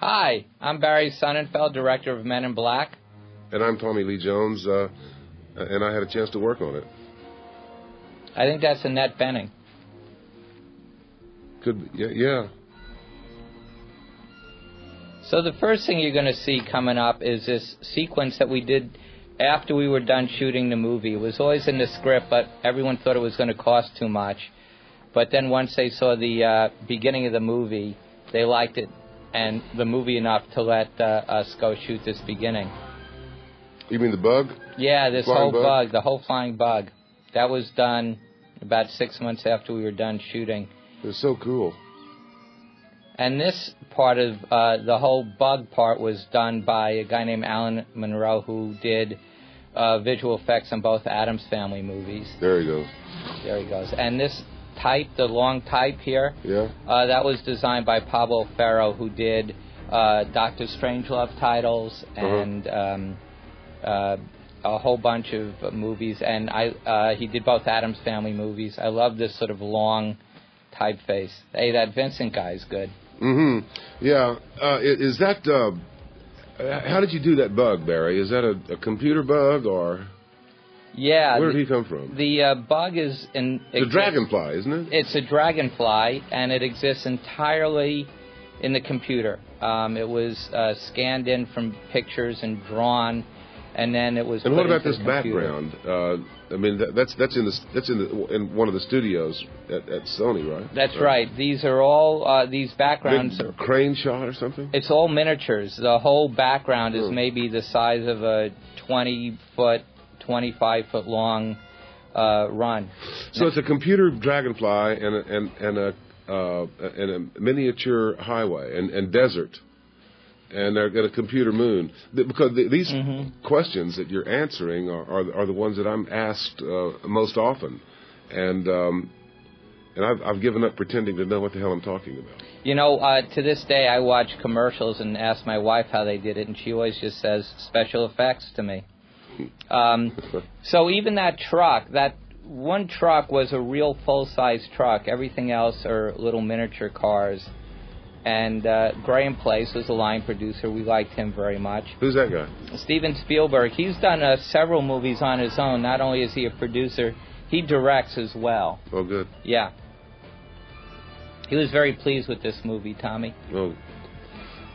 Hi, I'm Barry Sonnenfeld, director of Men in Black. And I'm Tommy Lee Jones, uh, and I had a chance to work on it. I think that's Annette Bening. Could yeah, yeah. So the first thing you're going to see coming up is this sequence that we did after we were done shooting the movie. It was always in the script, but everyone thought it was going to cost too much. But then once they saw the uh, beginning of the movie, they liked it and the movie enough to let uh, us go shoot this beginning. You mean the bug? Yeah, this Flying whole bug? bug, the whole flying bug. That was done about six months after we were done shooting. It was so cool. And this part of uh, the whole bug part was done by a guy named Alan Monroe who did uh, visual effects on both Addams Family movies. There he goes. There he goes. And this type, the long type here, Yeah. uh, that was designed by Pablo Ferro, who did uh, Doctor Strangelove titles and um, uh, a whole bunch of movies. And I, uh, he did both Addams Family movies. I love this sort of long typeface. Hey, that Vincent guy is good. Mm-hmm. Yeah. Uh, is that? Uh, how did you do that bug, Barry? Is that a, a computer bug or Yeah. where the, did he come from? the uh, bug is in The dragonfly, isn't it? It's a dragonfly, and it exists entirely in the computer. Um, it was uh, scanned in from pictures and drawn, and then it was. And what about this background? Uh, I mean, that, that's that's in the that's in the in one of the studios at, at Sony, right? That's right. These are all uh, these backgrounds. Big Are, crane shot or something? it's all miniatures. The whole background is Hmm. maybe the size of a 20 foot, 25 foot long uh, run. So it's a computer dragonfly and a, and and a uh, and a miniature highway and, and desert, and they're got a computer moon. Because these Mm-hmm. questions that you're answering are, are are the ones that I'm asked uh, most often, and um, and I've I've given up pretending to know what the hell I'm talking about. You know, uh, to this day, I watch commercials and ask my wife how they did it, and she always just says special effects to me. Um, so even that truck, that one truck was a real full-size truck. Everything else are little miniature cars. And uh, Graham Place was a line producer. We liked him very much. Who's that guy? Steven Spielberg, he's done uh, several movies on his own. Not only is he a producer, he directs as well. Oh, good. Yeah. He was very pleased with this movie, Tommy. Oh,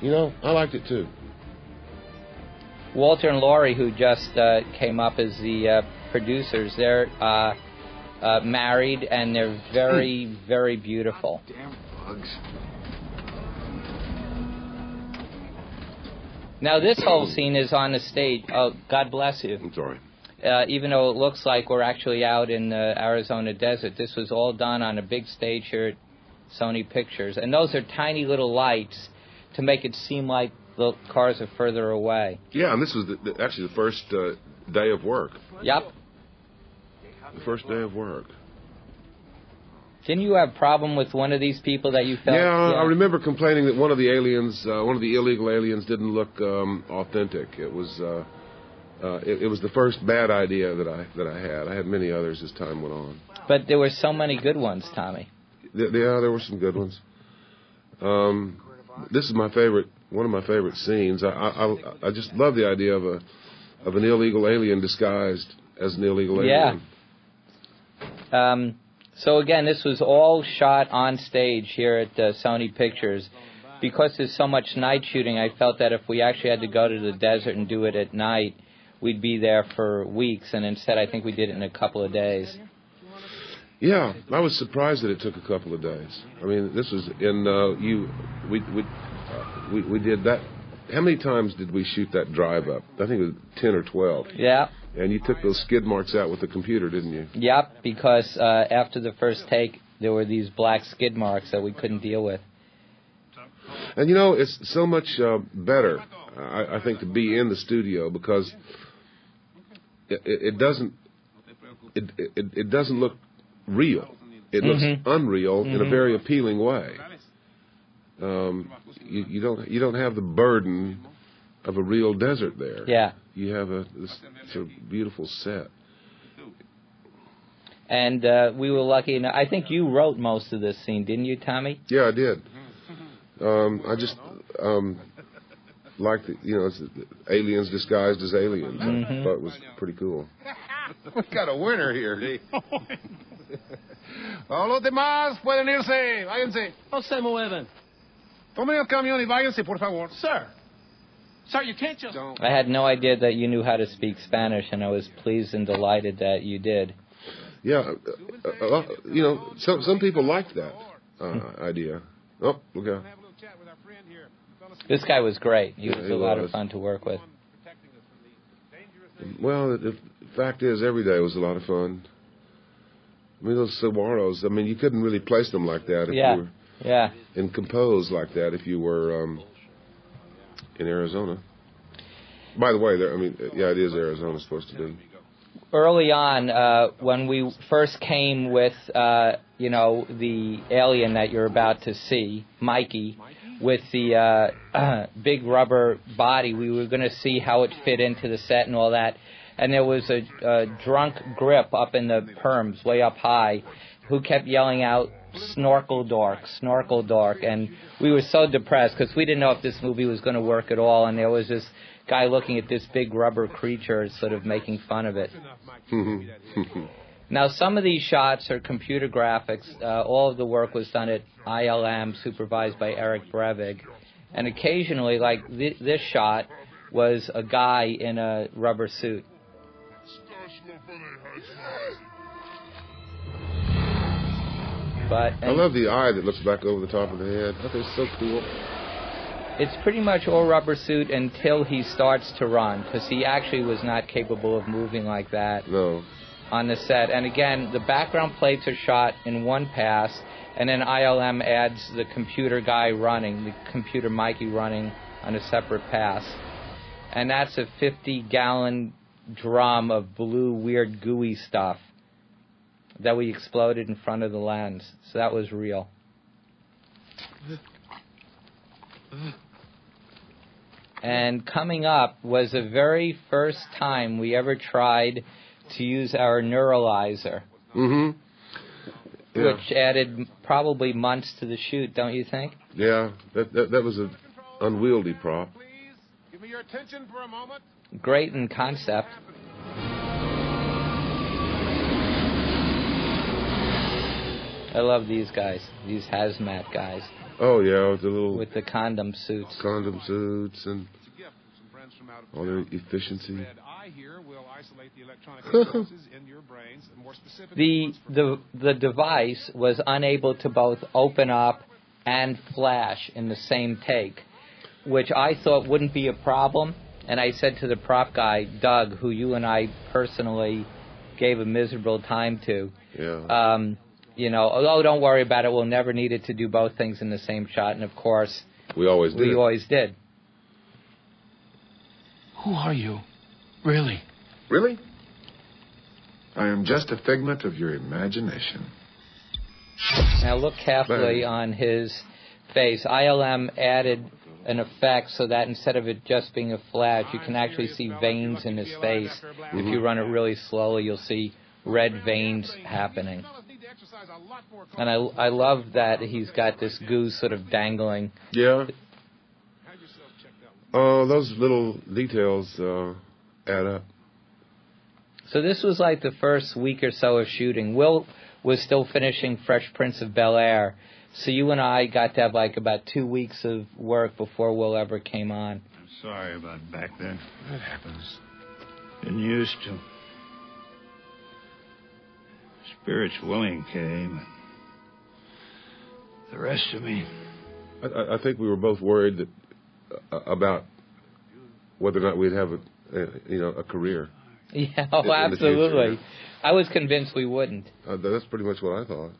you know, I liked it too. Walter and Laurie, who just uh, came up as the uh, producers, they're uh, uh, married and they're very, very beautiful. Damn bugs. Now, this whole scene is on the stage. Oh, God bless you. I'm sorry. Uh, even though it looks like we're actually out in the Arizona desert, this was all done on a big stage here at Sony Pictures. And those are tiny little lights to make it seem like the cars are further away. Yeah, and this was the, the, actually the first uh, day of work. Yep. The first day of work. Didn't you have a problem with one of these people that you felt? Yeah, I remember complaining that one of the aliens, uh, one of the illegal aliens, didn't look um, authentic. It was, uh, uh, it, it was the first bad idea that I that I had. I had many others as time went on. But there were so many good ones, Tommy. Th- yeah, there were some good ones. Um, this is my favorite, one of my favorite scenes. I, I I- just love the idea of a of an illegal alien disguised as an illegal Yeah. alien. Um, so again, this was all shot on stage here at uh, Sony Pictures. Because there's so much night shooting, I felt that if we actually had to go to the desert and do it at night, we'd be there for weeks. And instead, I think we did it in a couple of days. Yeah, I was surprised that it took a couple of days. I mean, this was in uh, you. We we, we we did that. How many times did we shoot that drive up? I think it was ten or twelve. Yeah. And you took those skid marks out with the computer, didn't you? Yep, because uh, after the first take, there were these black skid marks that we couldn't deal with. And you know, it's so much uh, better, I, I think, to be in the studio because it, it, doesn't it, it it doesn't look real. It looks Mhm. unreal in a Mhm. very appealing way. Um, you, you don't you don't have the burden of a real desert there. Yeah. You have a this sort of beautiful set. And uh, we were lucky enough. I think you wrote most of this scene, didn't you, Tommy? Yeah, I did. Um, I just um, like the, you know, it's aliens disguised as aliens. Mhm. I thought it was pretty cool. We got a winner here. Todos los demás pueden irse. Váyanse. No se mueven. Tomen el camión y váyanse, por favor. Sir. Sir, you can't just... Don't. I had no idea that you knew how to speak Spanish, and I was pleased and delighted that you did. Yeah, uh, uh, uh, you know, some some people like that uh, idea. Oh, look out! Have a little chat with our friend here. This guy was great. He Yeah, was he a lot was. of fun to work with. protecting us from the dangerous things. Well, the the fact is, every day was a lot of fun. I mean, those saguaros. I mean, you couldn't really place them like that if Yeah. you were Yeah. and compose like that if you were um, in Arizona. By the way, there, I mean, yeah, it is Arizona supposed to be. early on, uh, when we first came with, uh, you know, the alien that you're about to see, Mikey, with the uh, big rubber body, we were going to see how it fit into the set and all that. And there was a, a drunk grip up in the perms, way up high, who kept yelling out, "Snorkel dork, snorkel dork," and we were so depressed because we didn't know if this movie was going to work at all. And there was this guy looking at this big rubber creature, sort of making fun of it. Enough, Mike. Give me that here. Now, some of these shots are computer graphics. Uh, all of the work was done at ILM, supervised by Eric Brevig. And occasionally, like th- this shot, was a guy in a rubber suit. But I love the eye that looks back over the top of the head. That is so cool. it's pretty much all rubber suit until he starts to run, because he actually was not capable of moving like that. No, on the set. And again, the background plates are shot in one pass, and then ILM adds the computer guy running, the computer Mikey running on a separate pass. And that's a 50 gallon drum of blue, weird, gooey stuff that we exploded in front of the lens. So that was real. And coming up was the very first time we ever tried to use our neuralizer, Mm-hmm. Yeah. which added probably months to the shoot, don't you think? yeah, that, that that was an unwieldy prop. Please, give me your attention for a moment. Great in concept. I love these guys, these hazmat guys Oh yeah, with the little with the condom suits. condom suits and It's a gift from some friends from out of all their efficiency. Red eye here will isolate the electronic impulses in your brains, and more specifically, The the the device was unable to both open up and flash in the same take, which I thought wouldn't be a problem. And I said to the prop guy, Doug, who you and I personally gave a miserable time to, Yeah. um, you know, oh, oh, don't worry about it. We'll never need it to do both things in the same shot. And of course, we always did. we always did. Who are you? Really? Really? I am just a figment of your imagination. Now look carefully Bang. on his face. ILM added an effect so that instead of it just being a flash, you can actually see veins in his face. If you mm-hmm. run it really slowly, you'll see red veins happening. Fellas need to exercise a lot more And I, I love that he's got this goose sort of dangling. Yeah. Have yourself checked out. Oh, those little details uh, add up. So this was like the first week or so of shooting. Will was still finishing Fresh Prince of Bel Air. So you and I got to have like about two weeks of work before Will ever came on. I'm sorry about back then. That happens. Been used to. Spirits willing came. The rest of me. I- I, I think we were both worried that uh, about whether or not we'd have a, a you know a career. Yeah, oh, In absolutely. future. I was convinced we wouldn't. Uh, that's pretty much what I thought.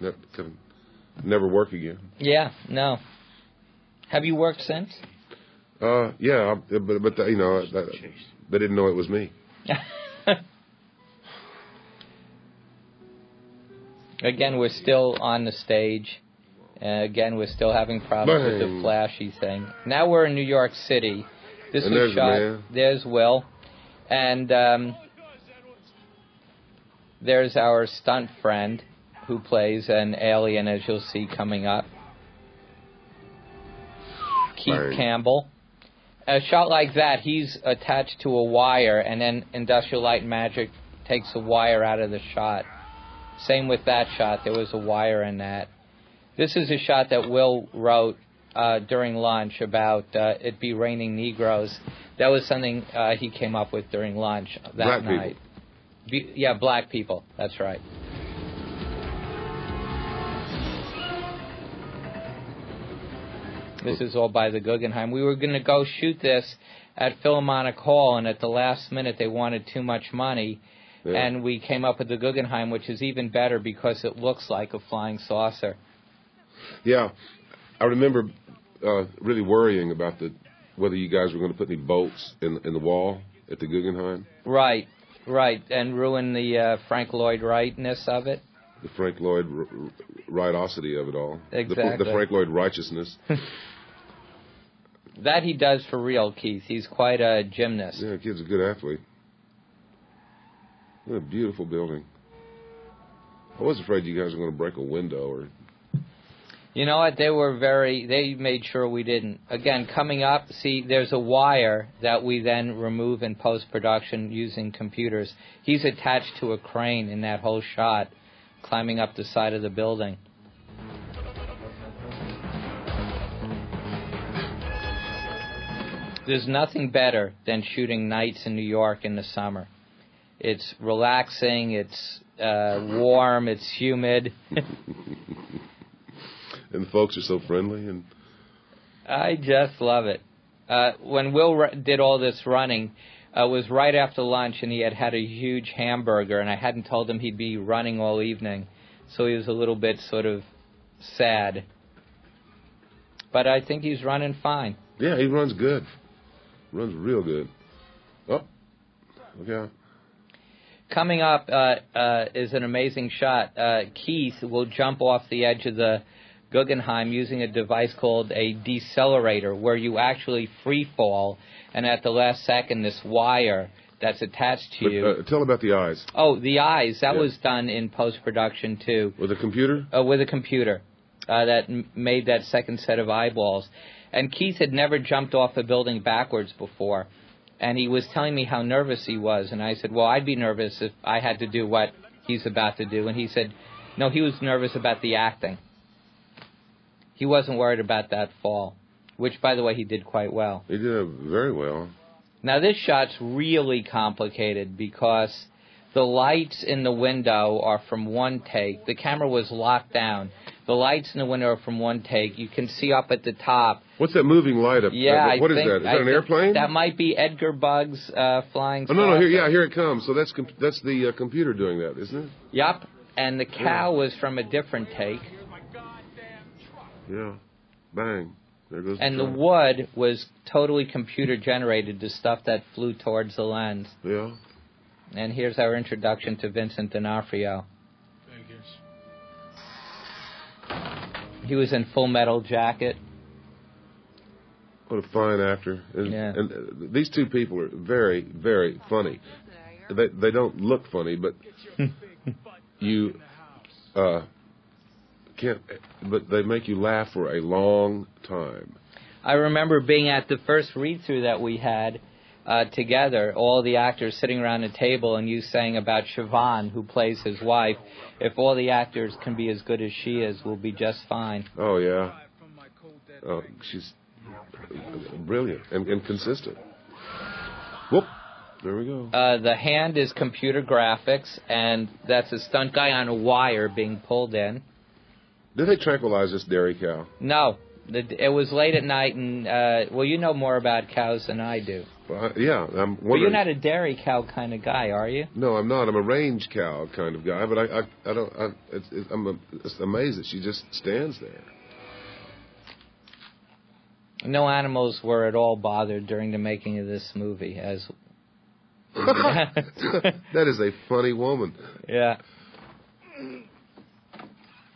That could never work again. Yeah, no. Have you worked since? Uh, yeah, I- but but you know that, they didn't know it was me. again, we're still on the stage. Uh, again, we're still having problems with the flashy thing. Now we're in New York City. This And was there's shot. man. There's Will, and um, there's our stunt friend who plays an alien, as you'll see coming up. Keith Bang. Campbell. A shot like that, he's attached to a wire, and then Industrial Light and Magic takes a wire out of the shot. Same with that shot. There was a wire in that. This is a shot that Will wrote uh, during lunch about uh, it be raining Negroes. That was something uh, he came up with during lunch that Black night. Be- yeah, black people. That's right. This is all by the Guggenheim. We were going to go shoot this at Philharmonic Hall, and at the last minute they wanted too much money, Yeah. and we came up with the Guggenheim, which is even better because it looks like a flying saucer. Yeah, I remember uh, really worrying about the whether you guys were going to put any bolts in in the wall at the Guggenheim, Right, right, and ruin the uh, Frank Lloyd Wrightness of it. the Frank Lloyd r- r- rightosity of it all, the, Exactly. the Frank Lloyd righteousness. That he does for real, Keith. He's quite a gymnast. yeah, kid's a good athlete. What a beautiful building. I was afraid you guys were going to break a window or You know what? They were very. They made sure we didn't. Again, coming up, see, there's a wire that we then remove in post production using computers. He's attached to a crane in that whole shot, climbing up the side of the building. There's nothing better than shooting nights in New York in the summer. It's relaxing. It's uh, warm. It's humid. and the folks are so friendly and I just love it. Uh, when Will r- did all this running, uh, it was right after lunch, and he had had a huge hamburger, and I hadn't told him he'd be running all evening, so he was a little bit sort of sad. But I think he's running fine. yeah, he runs good, runs real good. Oh, look out! Coming up uh, uh, is an amazing shot. Uh, Keith will jump off the edge of the Guggenheim using a device called a decelerator, where you actually free fall, and at the last second, this wire that's attached to But, you. uh, tell about the eyes oh, the eyes. That Yeah. was done in post production too, with a computer. uh, with a computer uh, that m- made that second set of eyeballs. And Keith had never jumped off a building backwards before. And he was telling me how nervous he was. And I said, Well, I'd be nervous if I had to do what he's about to do. And he said, No, he was nervous about the acting. He wasn't worried about that fall, which, by the way, he did quite well. He did very well. Now, this shot's really complicated because the lights in the window are from one take. The camera was locked down. The lights in the window are from one take. You can see up at the top. What's that moving light up? Yeah, uh, what is that? Is I that an airplane? That might be Edgar Bugs uh, flying. oh no, no, here, yeah, here it comes. So that's com- that's the uh, computer doing that, isn't it? Yup. And the cow was from a different take, Yeah. Bang. There goes. and the truck. wood was totally computer generated. The stuff that flew towards the lens. Yeah. And here's our introduction to Vincent D'Onofrio. He was in Full Metal Jacket. What a fine actor. And, Yeah. and uh, these two people are very, very funny. They they don't look funny, but you uh, can't. But they make you laugh for a long time. I remember being at the first read through that we had uh, together, all the actors sitting around a table, and you saying about Siobhan, who plays his wife. If all the actors can be as good as she is, we'll be just fine. Oh yeah. Oh, she's brilliant and, and consistent. Whoop. There we go. Uh, the hand is computer graphics, and that's a stunt guy on a wire being pulled in. Did they tranquilize this dairy cow? No, the, it was late at night, and uh, well, you know more about cows than I do. Well, I, yeah, I'm But you're not a dairy cow kind of guy, are you? No, I'm not. I'm a range cow kind of guy, but I, I, I don't. I, it's, it's, I'm a, it's amazed that she just stands there. No animals were at all bothered during the making of this movie, as that is a funny woman. yeah.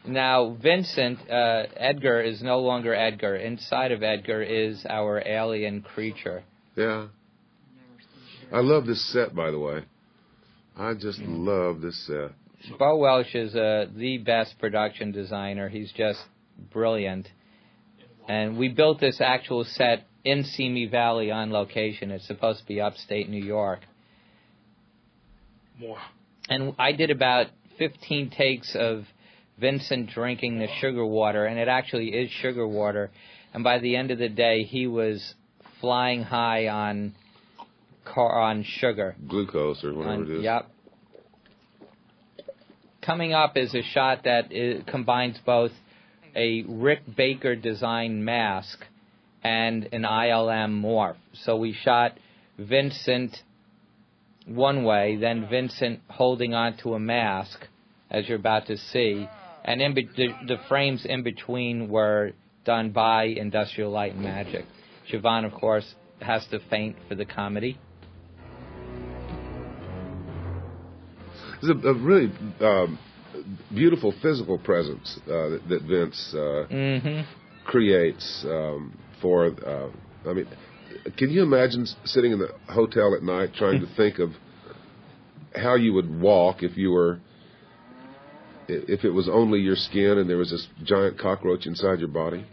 Now, Vincent, uh, Edgar is no longer Edgar. Inside of Edgar is our alien creature. Yeah. I love this set, by the way. I just love this set. Bo Welch is uh, the best production designer. He's just brilliant. and we built this actual set in Simi Valley on location. It's supposed to be upstate New York. More. And I did about 15 takes of Vincent drinking the sugar water, and it actually is sugar water. And by the end of the day, he was flying high on car on sugar. Glucose or whatever On- it is. Yep. Coming up is a shot that combines both a Rick Baker designed mask and an ILM morph. So we shot Vincent one way, then Vincent holding onto a mask, as you're about to see, and in be- the, the frames in between were done by Industrial Light and Magic. Siobhan, of course, has to faint for the comedy. It's a, a really um, beautiful physical presence uh, that, that Vince uh, hmm creates um, for. Uh, I mean, can you imagine sitting in the hotel at night trying to think of how you would walk if you were, if it was only your skin and there was this giant cockroach inside your body?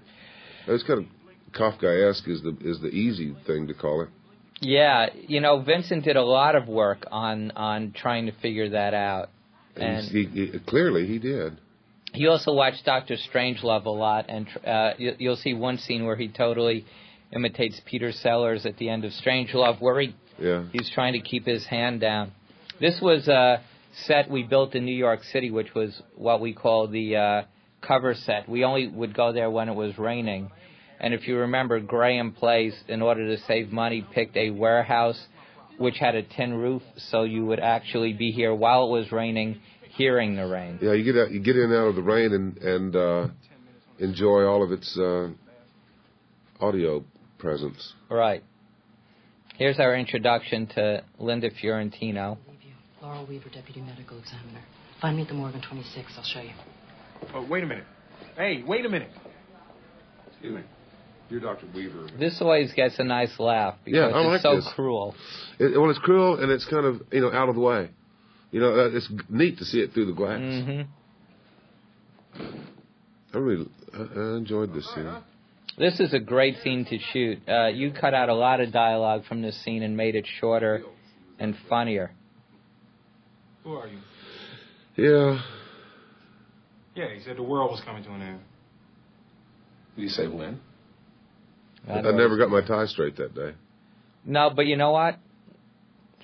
That's kind of Kafkaesque is the is the easy thing to call it. Yeah, you know, Vincent did a lot of work on on trying to figure that out. And he, he, clearly he did. he also watched Doctor Strangelove a lot, and uh, you, you'll see one scene where he totally imitates Peter Sellers at the end of Strangelove, where he Yeah. he's trying to keep his hand down. This was a set we built in New York City, which was what we call the uh, cover set. We only would go there when it was raining. And if you remember, Graham Place, in order to save money, picked a warehouse which had a tin roof, so you would actually be here while it was raining, hearing the rain. Yeah, you get out, you get in and out of the rain and and uh, enjoy all of its uh, audio presence. Right. Here's our introduction to Linda Fiorentino. Leave. Laurel Weaver, Deputy Medical Examiner. Find me at the Morgan 26. I'll show you. Oh, wait a minute. Hey, wait a minute. Excuse me. You're Dr. Weaver. This always gets a nice laugh because Yeah, I like it's so this. cruel. It, well, it's cruel and it's kind of you know out of the way. You know, uh, it's neat to see it through the glass. hmm I really I, I enjoyed this scene. This is a great scene to shoot. Uh, you cut out a lot of dialogue from this scene and made it shorter and funnier. Who are you? Yeah. Yeah, he said the world was coming to an end. Did he say when? I, I never got my tie straight that day. No, but you know what?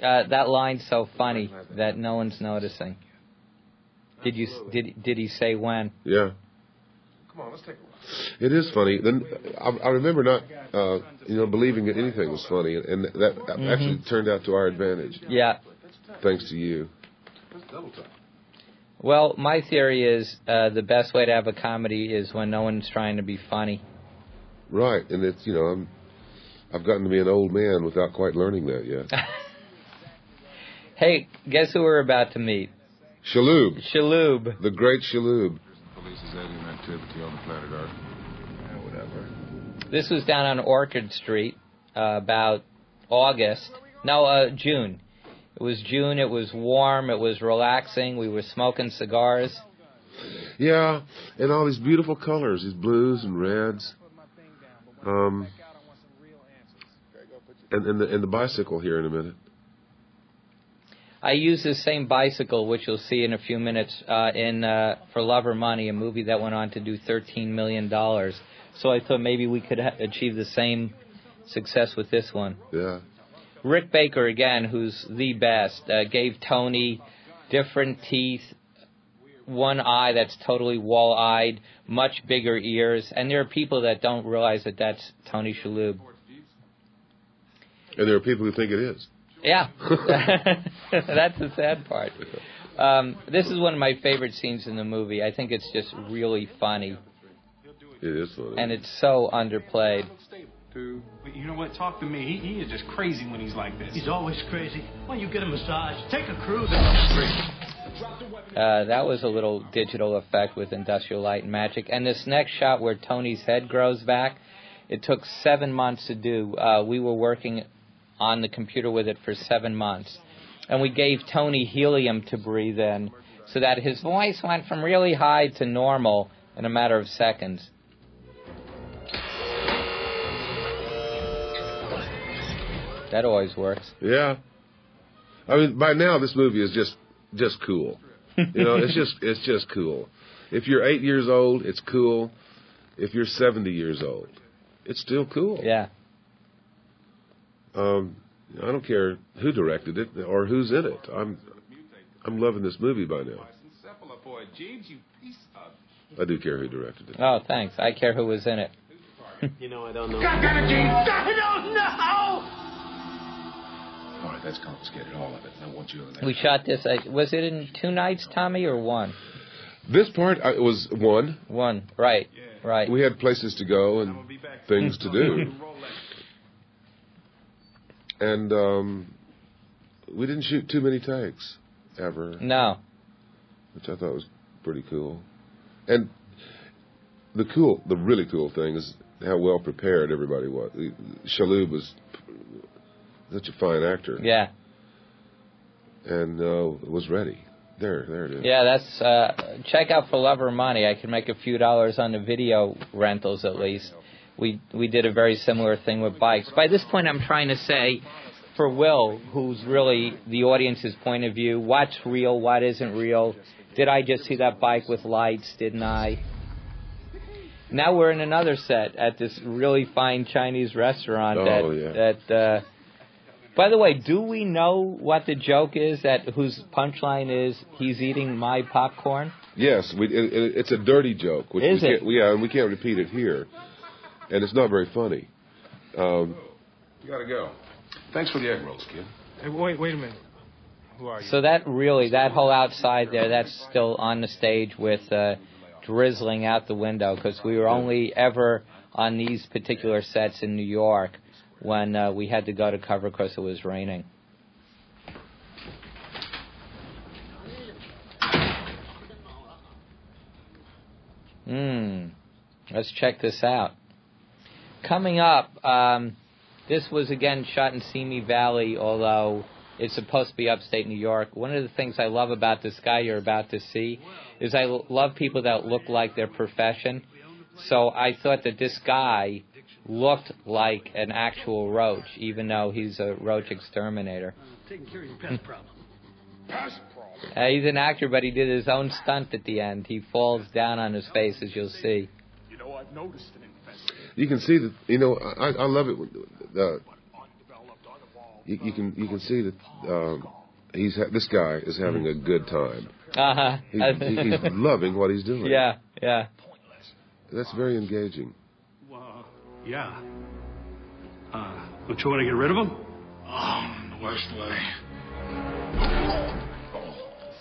Uh, that line's so funny that no one's noticing. Did you? Did did he say when? Yeah. Come on, let's take a ride. It is funny. Then I, I remember not, uh, you know, believing that anything was funny, and that actually turned out to our advantage, Yeah. thanks to you. Let's double tap. Well, my theory is uh, the best way to have a comedy is when no one's trying to be funny. Right, and it's you know, I'm, I've gotten to be an old man without quite learning that yet. Hey, guess who we're about to meet? Shaloub, Shalhoub. the great Shalhoub. Police's alien activity on the planet Earth. Yeah, whatever. This was down on Orchard Street uh, about August. No, uh, June. It was June. It was warm. It was relaxing. We were smoking cigars. Yeah, and all these beautiful colors, these blues and reds. Um, and and the, and the bicycle here in a minute. I used this same bicycle, which you'll see in a few minutes, uh, in uh, For Love or Money, a movie that went on to do $13 million. So I thought maybe we could ha- achieve the same success with this one. Yeah. Rick Baker, again, who's the best, uh, gave Tony different teeth, one eye that's totally wall-eyed, much bigger ears, and there are people that don't realize that that's Tony Shalhoub. And there are people who think it is. Yeah, that's the sad part. Um, this is one of my favorite scenes in the movie. I think it's just really funny, It is funny. and it's so underplayed. But you know what? Talk to me. He, he is just crazy when he's like this. He's always crazy. Why don't you get a massage? Take a cruise. Uh, that was a little digital effect with Industrial Light and Magic. And this next shot where Tony's head grows back, it took seven months to do. Uh, we were working on the computer with it for seven months. And we gave Tony helium to breathe in so that his voice went from really high to normal in a matter of seconds. That always works. Yeah. I mean, by now, this movie is just just cool. You know, it's just it's just cool. If you're eight years old, it's cool. If you're seventy years old, it's still cool. Yeah. Um, I don't care who directed it or who's in it. I'm I'm loving this movie by now. Cephalopoid, Jeeves, you piece of... I do care who directed it. Oh, thanks. I care who was in it. You know, I don't know. God damn it, James! I don't know! All right, that's confiscated, all of it. I want you in there. We shot this. Uh, was it in two nights, Tommy, or one? This part uh, was one. One. Right. Right. We had places to go and things to do, and um, we didn't shoot too many takes ever. No. which I thought was pretty cool. And the cool, the really cool thing is how well prepared everybody was. Shalhoub was such a fine actor, Yeah. and uh, was ready. There, there it is. Yeah, that's uh check out for love or money. I can make a few dollars on the video rentals at least. We we did a very similar thing with bikes. By this point I'm trying to say for Will, who's really the audience's point of view, what's real, what isn't real. Did I just see that bike with lights, didn't I? Now we're in another set at this really fine Chinese restaurant Oh, that yeah. that uh by the way, do we know what the joke is that whose punchline is he's eating my popcorn? Yes, we, it, it, it's a dirty joke. Which Is we it? Can't, yeah, and we can't repeat it here, and it's not very funny. Um, You gotta go. Thanks for the egg rolls, kid. Hey, wait, wait a minute. Who are you? So that really, that whole outside there, that's still on the stage with uh, drizzling out the window because we were only ever on these particular sets in New York when uh, we had to go to cover because it was raining. Hmm. Let's check this out. Coming up, um, this was again shot in Simi Valley, although it's supposed to be upstate New York. One of the things I love about this guy you're about to see is I love people that look like their profession. So I thought that this guy looked like an actual roach, even though he's a roach exterminator. Taking care of your pest problem. Uh, he's an actor, but he did his own stunt at the end. He falls down on his face, as you'll see. You know, I've noticed an infestation. you can see that. You know, I, I love it. When, uh, you, you can you can see that um, he's ha- this guy is having a good time. Uh He, huh. he- he's loving what he's doing. yeah, yeah. that's very engaging. Well, yeah. Uh, don't you want to get rid of him? Oh, the worst way.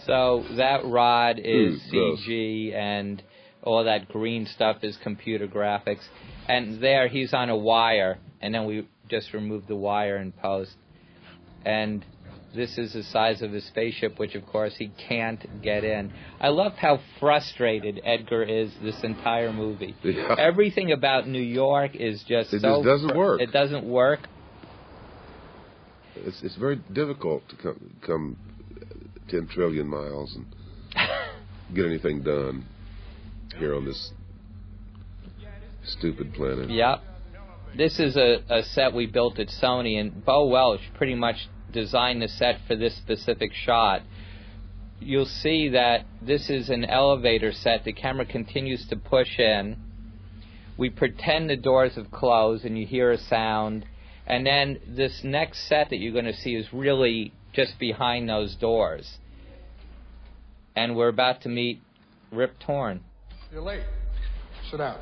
So that rod is Ooh, gross. CG, and all that green stuff is computer graphics. And there, he's on a wire, and then we just remove the wire and post. And this is the size of his spaceship, which of course he can't get in. I love how frustrated Edgar is this entire movie. Yeah. Everything about New York is just It so just doesn't work. It doesn't work. It's it's very difficult to come come ten trillion miles and get anything done here on this stupid planet. Yep. This is a, a set we built at Sony, and Bo Welch pretty much designed the set for this specific shot. You'll see that this is an elevator set. The camera continues to push in. We pretend the doors have closed, and you hear a sound. And then this next set that you're going to see is really just behind those doors. And we're about to meet Rip Torn. You're late. Sit down.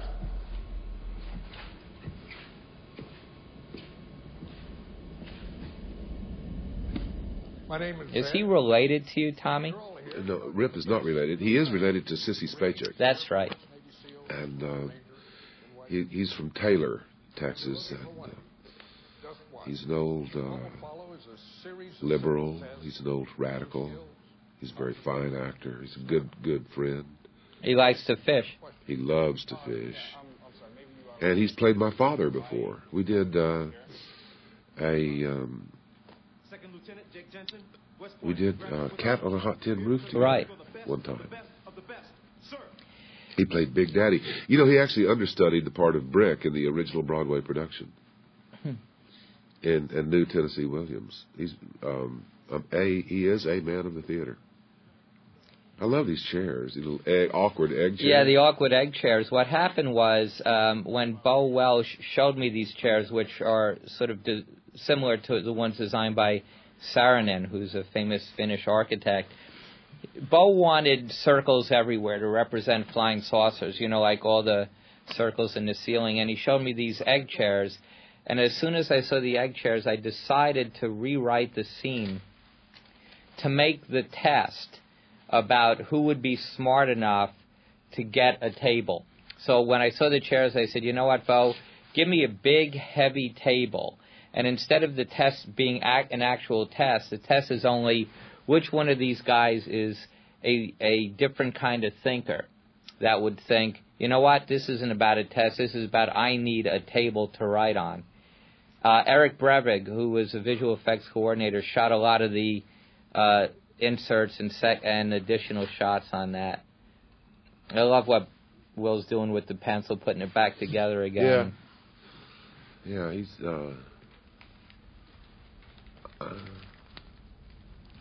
My name is. Is Van- he related to you, Tommy? No, Rip is not related. He is related to Sissy Spacek, That's right. and uh, he, he's from Taylor, Texas. And, uh, he's an old uh, Follow is a series of liberal. He's an old radical. He's a very fine actor. He's a good good friend. He likes to fish. He loves to fish. And he's played my father before. We did uh, a um, we did uh, Cat on a Hot Tin Roof together Right. one time. of the best. He played Big Daddy. You know, he actually understudied the part of Brick in the original Broadway production. and and knew Tennessee Williams. He's um, um, a he is a man of the theater. I love these chairs, these little egg, awkward egg chairs. Yeah, the awkward egg chairs. What happened was um, when Bo Welch showed me these chairs, which are sort of de- similar to the ones designed by Saarinen, who's a famous Finnish architect. Bo wanted circles everywhere to represent flying saucers, you know, like all the circles in the ceiling. And he showed me these egg chairs. And as soon as I saw the egg chairs, I decided to rewrite the scene to make the test about who would be smart enough to get a table. So when I saw the chairs, I said, you know what, Bo, give me a big, heavy table. And instead of the test being an actual test, the test is only which one of these guys is a, a different kind of thinker that would think, you know what, this isn't about a test, this is about I need a table to write on. Uh, Eric Brevig, who was a visual effects coordinator, shot a lot of the uh, inserts and sec- and additional shots on that. I love what Will's doing with the pencil, putting it back together again. Yeah, yeah, he's uh, uh,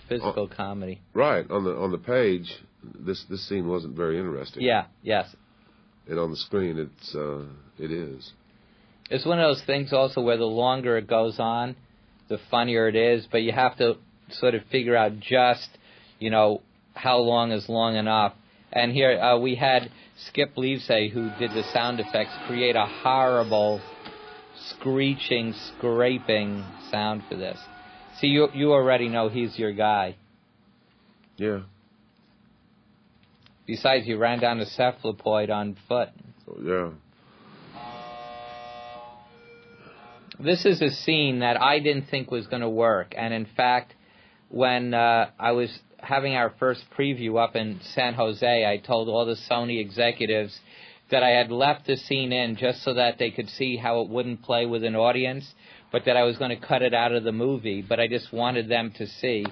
physical comedy. Right on the on the page, this this scene wasn't very interesting. Yeah. Yes. And on the screen, it's uh, it is. It's one of those things also where the longer it goes on, the funnier it is. But you have to sort of figure out just, you know, how long is long enough. And here uh, we had Skip Lievsay, who did the sound effects, create a horrible, screeching, scraping sound for this. See, you you already know he's your guy. Yeah. Besides, he ran down a cephalopoid on foot. Oh, yeah. This is a scene that I didn't think was going to work, and in fact, when uh, I was having our first preview up in San Jose, I told all the Sony executives that I had left the scene in just so that they could see how it wouldn't play with an audience, but that I was going to cut it out of the movie. But I just wanted them to see.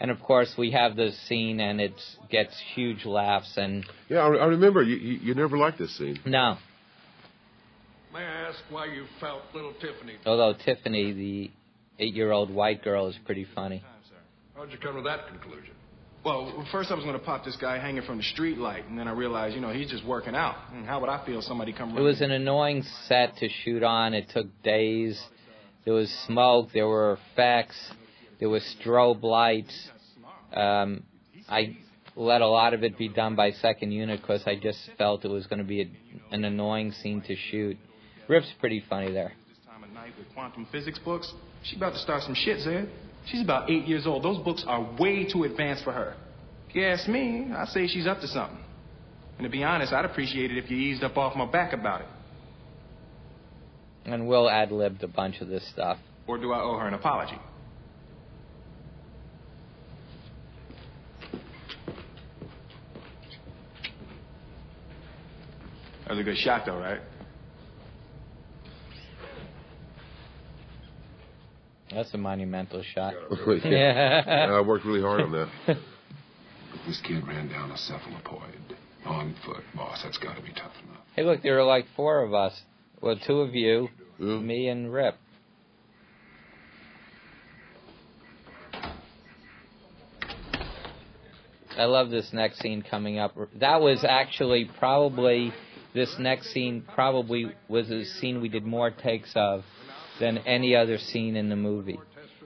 And of course, we have the scene, and it gets huge laughs. And yeah, I, I remember you, you. You never liked this scene. No. May I ask why you felt little Tiffany? Although Tiffany, the eight-year-old white girl, is pretty funny. How'd you come to that conclusion? Well, first I was going to pop this guy hanging from the street light, and then I realized, you know, he's just working out. And how would I feel if somebody come? It was an annoying set to shoot on. It took days. There was smoke. There were effects. There was strobe lights. Um, I let a lot of it be done by second unit because I just felt it was going to be a, an annoying scene to shoot. Rip's pretty funny there. This time of night with quantum physics books. She about to start some shit, Zed. She's about eight years old. Those books are way too advanced for her. If you ask me, I say she's up to something. And to be honest, I'd appreciate it if you eased up off my back about it. And Will ad libbed a bunch of this stuff. Or do I owe her an apology? That was a good shot, though, right? That's a monumental shot. yeah. I worked really hard on that. this kid ran down a cephalopoid on foot, boss. That's got to be tough enough. Hey, look, there are like four of us. Well, two of you, me and Rip. I love this next scene coming up. That was actually probably this next scene probably was a scene we did more takes of than any other scene in the movie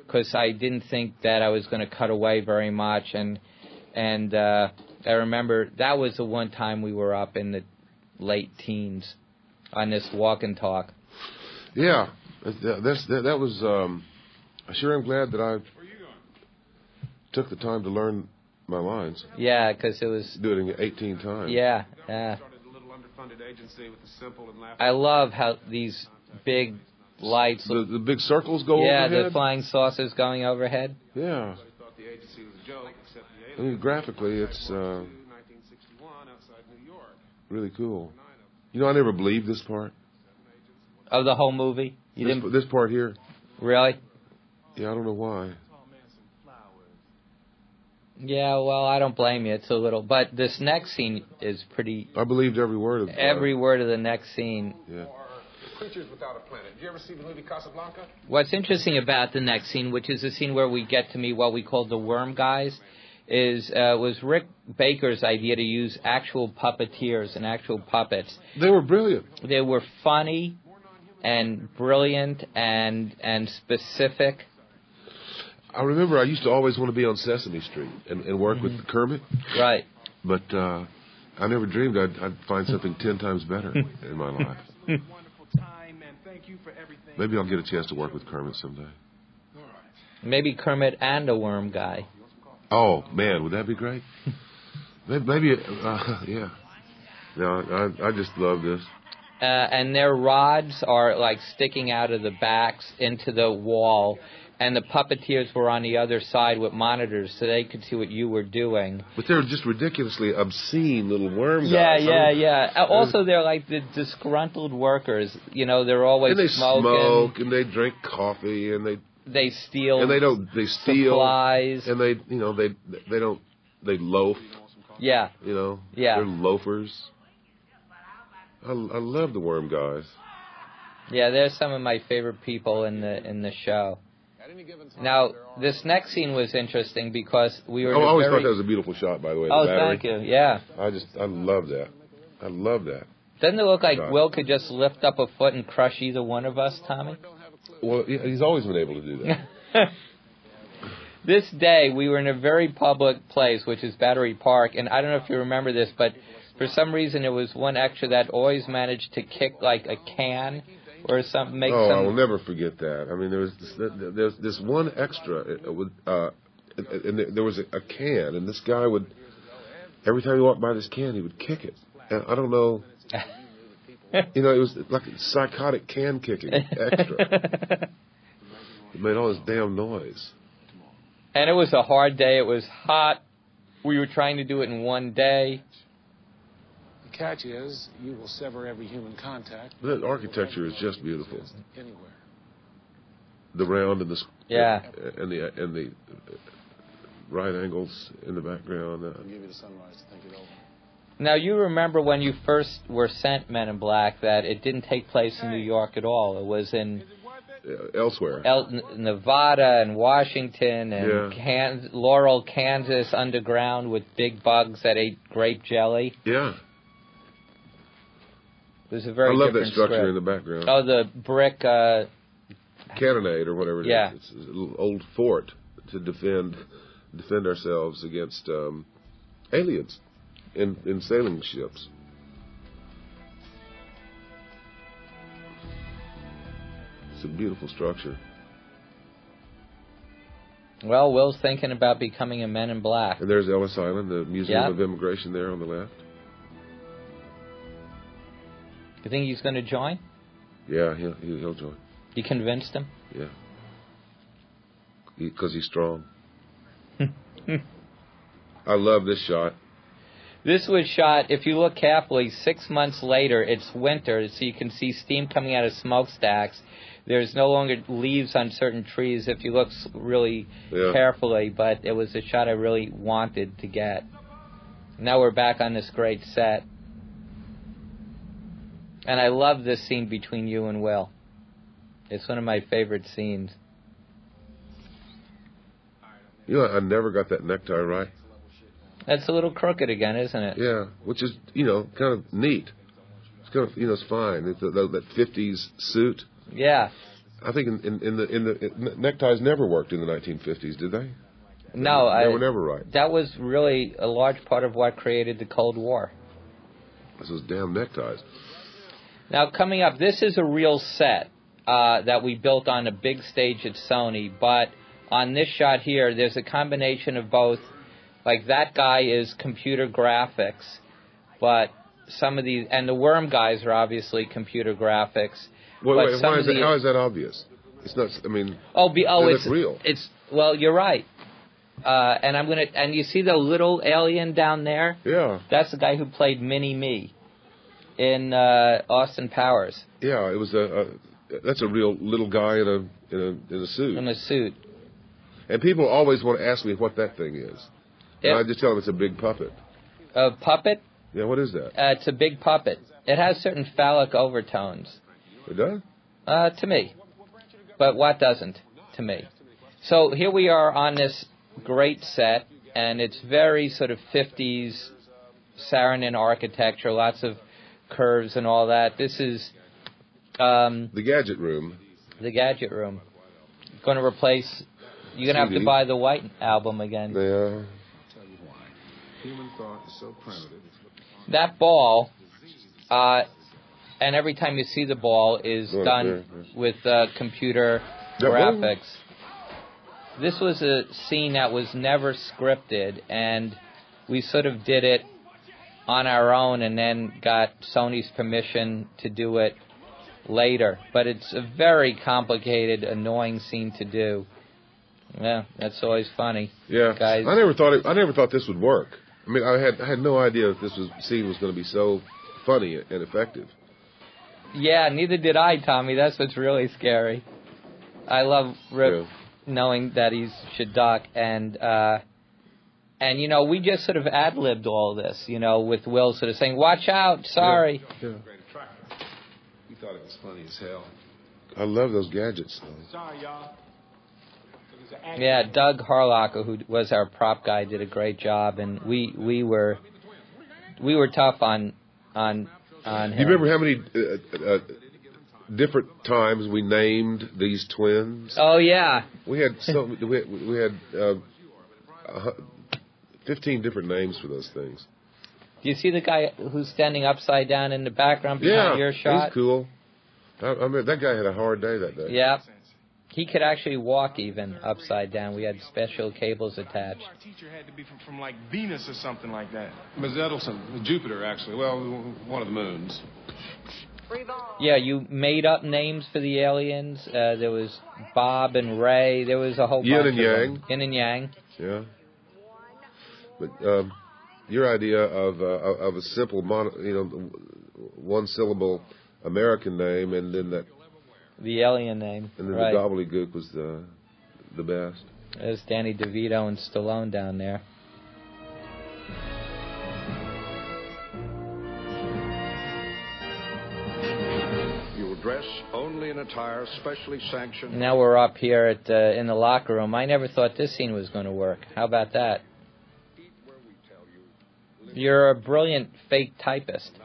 because I didn't think that I was going to cut away very much and and uh, I remember that was the one time we were up in the late teens on this walk and talk. Yeah, that's that, that was. Um, I sure am glad that I took the time to learn my lines. Yeah, because it was doing it 18 times. Yeah, yeah. I love how these big lights. The, the big circles go yeah, overhead? the flying saucers going overhead. Yeah. I mean, graphically, it's uh, really cool. You know, I never believed this part. Of the whole movie? You this, didn't... this part here. Really? Yeah, I don't know why. Yeah, well, I don't blame you. It's a little, but this next scene is pretty. I believed every word of every word of the next scene. Yeah. Creatures Without a Planet. Did you ever see the movie Casablanca? What's interesting about the next scene, which is the scene where we get to meet what we call the worm guys, is uh, was Rick Baker's idea to use actual puppeteers and actual puppets. They were brilliant. They were funny and brilliant and and specific. I remember I used to always want to be on Sesame Street and, and work with Kermit, Right. but uh, I never dreamed I'd, I'd find something ten times better in my life. Wonderful time, and thank you for everything. Maybe I'll get a chance to work with Kermit someday. Maybe Kermit and a worm guy. Oh man, would that be great? Maybe, uh, yeah. No, I, I just love this. uh, and their rods are like sticking out of the backs into the wall, and the puppeteers were on the other side with monitors so they could see what you were doing. But they're just ridiculously obscene little worm guys. Yeah, yeah, yeah. Uh, Also, they're like the disgruntled workers. You know, they're always And they smoking. smoke and they drink coffee and they They steal. and they don't they steal supplies. and they you know they they don't they loaf Yeah, you know Yeah. they're loafers. I, I love the worm guys. yeah. They're some of my favorite people in the in the show. Now, this next scene was interesting because we were. Oh, I always very- thought that was a beautiful shot. By the way, the Oh, battery. thank you. Yeah. I just I love that. I love that. Doesn't it look like God. Will could just lift up a foot and crush either one of us, Tommy? Well, he's always been able to do that. this day we were in a very public place, which is Battery Park, and I don't know if you remember this, but for some reason it was one extra that always managed to kick like a can or something, make oh, I will never forget that. I mean, there was this, there was this one extra uh, with, uh, and, there was a, a can, and this guy would every time he walked by this can, he would kick it. And I don't know, you know, it was like psychotic can kicking extra. It made all this damn noise. and it was a hard day. It was hot. We were trying to do it in one day. The catch is you will sever every human contact But that architecture is just beautiful. anywhere. The round and the Yeah. and the and the uh, right angles in the background. Uh, I'll give you the sunrise to think it over. Now you remember when you first were sent Men in Black that it didn't take place in New York at all. It was in uh, elsewhere. El- Nevada and Washington and Yeah. Kan- Laurel, Kansas underground with big bugs that ate grape jelly. yeah, It was a very I love that structure script. in the background. Oh, the brick. Uh, Cannonade or whatever it is. Yeah. It's a little old fort to defend defend ourselves against um, aliens in in sailing ships. It's a beautiful structure. well, Will's thinking about becoming a Men in Black. And there's Ellis Island, the Museum Yeah. of Immigration there on the left. You think he's going to join? Yeah, he'll, he'll he'll join. You convinced him? Yeah. Because he's strong. I love this shot. This was shot, if you look carefully, six months later. It's winter, so you can see steam coming out of smokestacks. There's no longer leaves on certain trees if you look really Yeah. carefully, but it was a shot I really wanted to get. Now we're back on this great set. And I love this scene between you and Will. It's one of my favorite scenes. You know, I never got that necktie right. That's a little crooked again, isn't it? Yeah, which is you know kind of neat. It's kind of you know it's fine. It's the, the, that '50s suit. Yeah. I think in, in, in the in the it, neckties never worked in the 1950s, did they? No, they I, were never right. that was really a large part of what created the Cold War. It's those damn neckties. Now, coming up, this is a real set uh, that we built on a big stage at Sony, but on this shot here, there's a combination of both. Like that guy is computer graphics, but some of these, and the worm guys are obviously computer graphics. Wait, wait, some why of is that, the- how is that obvious? It's not. I mean, Oh, be, oh, it's real. It's well, you're right. Uh, and I'm gonna, and you see the little alien down there? yeah, That's the guy who played Mini Me in uh, Austin Powers yeah. It was a, a that's a real little guy in a in a in a suit. in a suit. And people always want to ask me what that thing is. And It- I just tell them it's a big puppet. A puppet? Yeah, what is that? Uh, it's a big puppet. It has certain phallic overtones. It does. Uh, to me, but what doesn't to me? So here we are on this great set, and it's very sort of 50s Saarinen architecture, lots of curves and all that. This is um, The gadget room. the gadget room. Going to replace. You're gonna have to buy the White album again. Yeah. Human thought is so primitive. That ball, uh, and every time you see the ball is Right done there, with uh, computer That one? graphics. This was a scene that was never scripted, and we sort of did it on our own, and then got Sony's permission to do it later. But it's a very complicated, annoying scene to do. Yeah, that's always funny. Yeah. Guys. I never thought it, I never thought this would work. I mean, I had I had no idea that this was scene was going to be so funny and effective. Yeah, neither did I, Tommy. That's what's really scary. I love Rip knowing that he's Shadduck and uh and you know, we just sort of ad libbed all this, you know, with Will sort of saying, Watch out, sorry. Yeah. We thought it was funny as hell. I love those gadgets. Though. Sorry, y'all. Yeah, Doug Harlocker, who was our prop guy, did a great job, and we we were we were tough on on on Do him. you remember how many uh, uh, different times we named these twins? Oh yeah, We had so we had, we had uh, fifteen different names for those things. do you see the guy who's standing upside down in the background behind yeah, your shot? Yeah, he's cool. I, I mean, that guy had a hard day that day. Yeah. He could actually walk even upside down. We had special cables attached. Our teacher had to be from, from like Venus or something like that. Ms. Edelson, Jupiter, actually. Well, one of the moons. Yeah, you made up names for the aliens. Uh, there was Bob and Ray. There was a whole Yin bunch and of Yang. them. Yin and Yang. Yeah. But um, your idea of uh, of a simple, mono, you know, one syllable American name, and then that, The alien name. and then right. the gobbledygook was the the best. There's Danny DeVito and Stallone down there. You will dress only in attire specially sanctioned. Now we're up here at uh, in the locker room. I never thought this scene was going to work. How about that? You're a brilliant fake typist.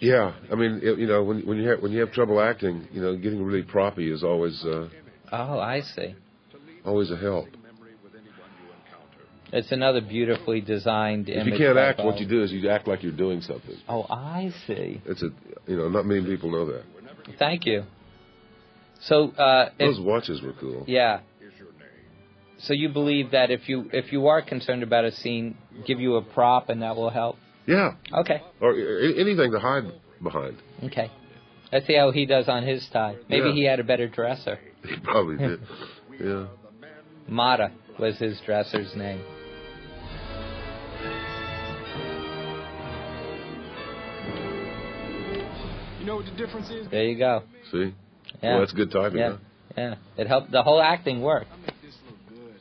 Yeah, I mean, it, you know, when when you have when you have trouble acting, you know, getting really proppy is always uh, Oh, I see. always a help. It's another beautifully designed If you can't act, what you do is you act like you're doing something. Oh, I see. It's a, you know, not many people know that. Thank you. So, uh, if- Those watches were cool. yeah. So you believe that if you if you are concerned about a scene, give you a prop and that will help. Yeah, Okay. or a- anything to hide behind. Okay. Let's see how he does on his tie. Maybe Yeah. he had a better dresser. He probably did. Yeah. Mata was his dresser's name. You know what the difference is? There you go. See? Yeah. Well, that's good timing. Yeah. Huh? Yeah. It helped. The whole acting worked. This look good.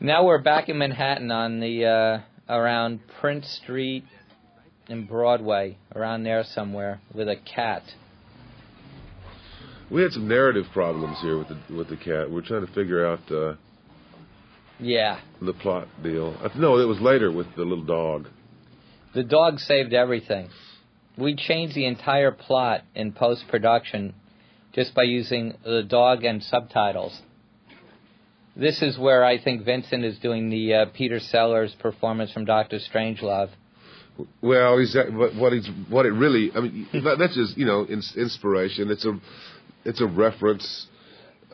Now we're back in Manhattan on the uh, around Prince Street and Broadway, around there somewhere, with a cat. We had some narrative problems here with the with the cat. We're trying to figure out uh, Yeah. the plot deal. Uh, No, it was later with the little dog. The dog saved everything. We changed the entire plot in post production just by using the dog and subtitles. This is where I think Vincent is doing the uh, Peter Sellers performance from Doctor Strangelove. Well, he's what what he's what it really. I mean, that- that's just you know ins- inspiration. It's a it's a reference.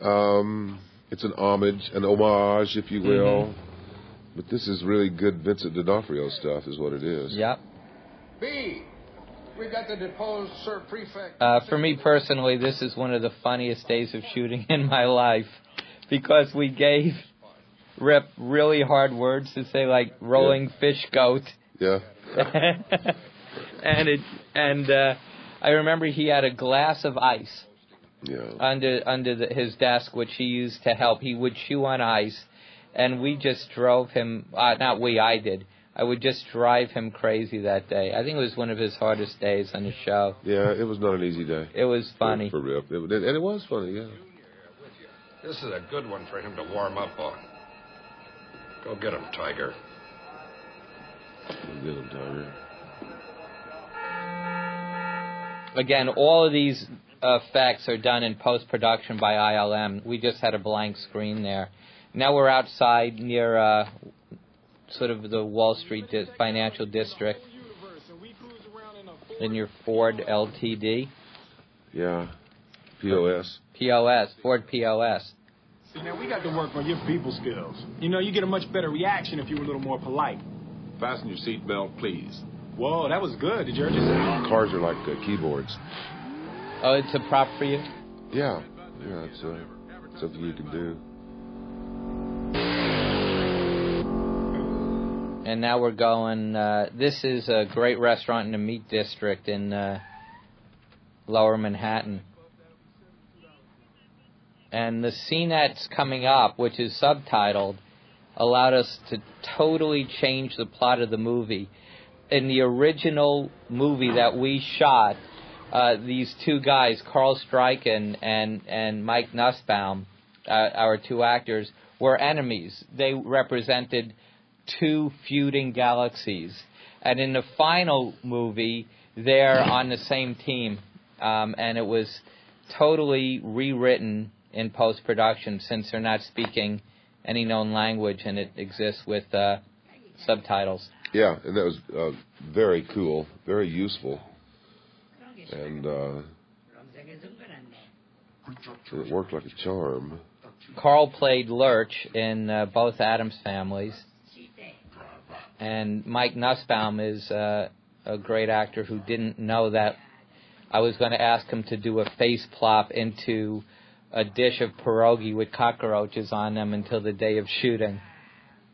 Um, it's an homage, an homage, if you will. But this is really good Vincent D'Onofrio stuff, is what it is. Yep. B. We got the deposed Sir Prefect. Uh, for me personally, this is one of the funniest days of shooting in my life because we gave Rip really hard words to say, like rolling fish goat. Yeah. and it and uh, I remember he had a glass of ice Yeah. under under the, his desk, which he used to help. He would chew on ice, and we just drove him. Uh, not we, I did. I would just drive him crazy that day. I think it was one of his hardest days on the show. Yeah, it was not an easy day. It was funny. For, for Rip. It, and it was funny, yeah. This is a good one for him to warm up on. Go get him, Tiger. Go get him, Tiger. Again, all of these effects are done in post production by ILM. We just had a blank screen there. Now we're outside near uh, sort of the Wall Street di- financial district in your Ford LTD. Yeah. POS. POS, Ford POS. See, now we got to work on your people skills. You know, you get a much better reaction if you were a little more polite. Fasten your seatbelt, please. Whoa, that was good. Did you hear just Cars are like uh, keyboards. Oh, it's a prop for you? Yeah. Yeah, it's uh, something you can do. And now we're going. Uh, this is a great restaurant in the Meat District in uh, Lower Manhattan. And the scene that's coming up, which is subtitled, allowed us to totally change the plot of the movie. In the original movie that we shot, uh, these two guys, Carl Struycken and and Mike Nussbaum, uh, our two actors, were enemies. They represented two feuding galaxies, and in the final movie, they're on the same team, um, and it was totally rewritten in post production since they're not speaking any known language, and it exists with uh, subtitles. Yeah, and that was uh, very cool, very useful, and uh, it worked like a charm. Carl played Lurch in uh, both Addams families, and Mike Nussbaum is uh, a great actor who didn't know that I was going to ask him to do a face plop into a dish of pierogi with cockroaches on them until the day of shooting.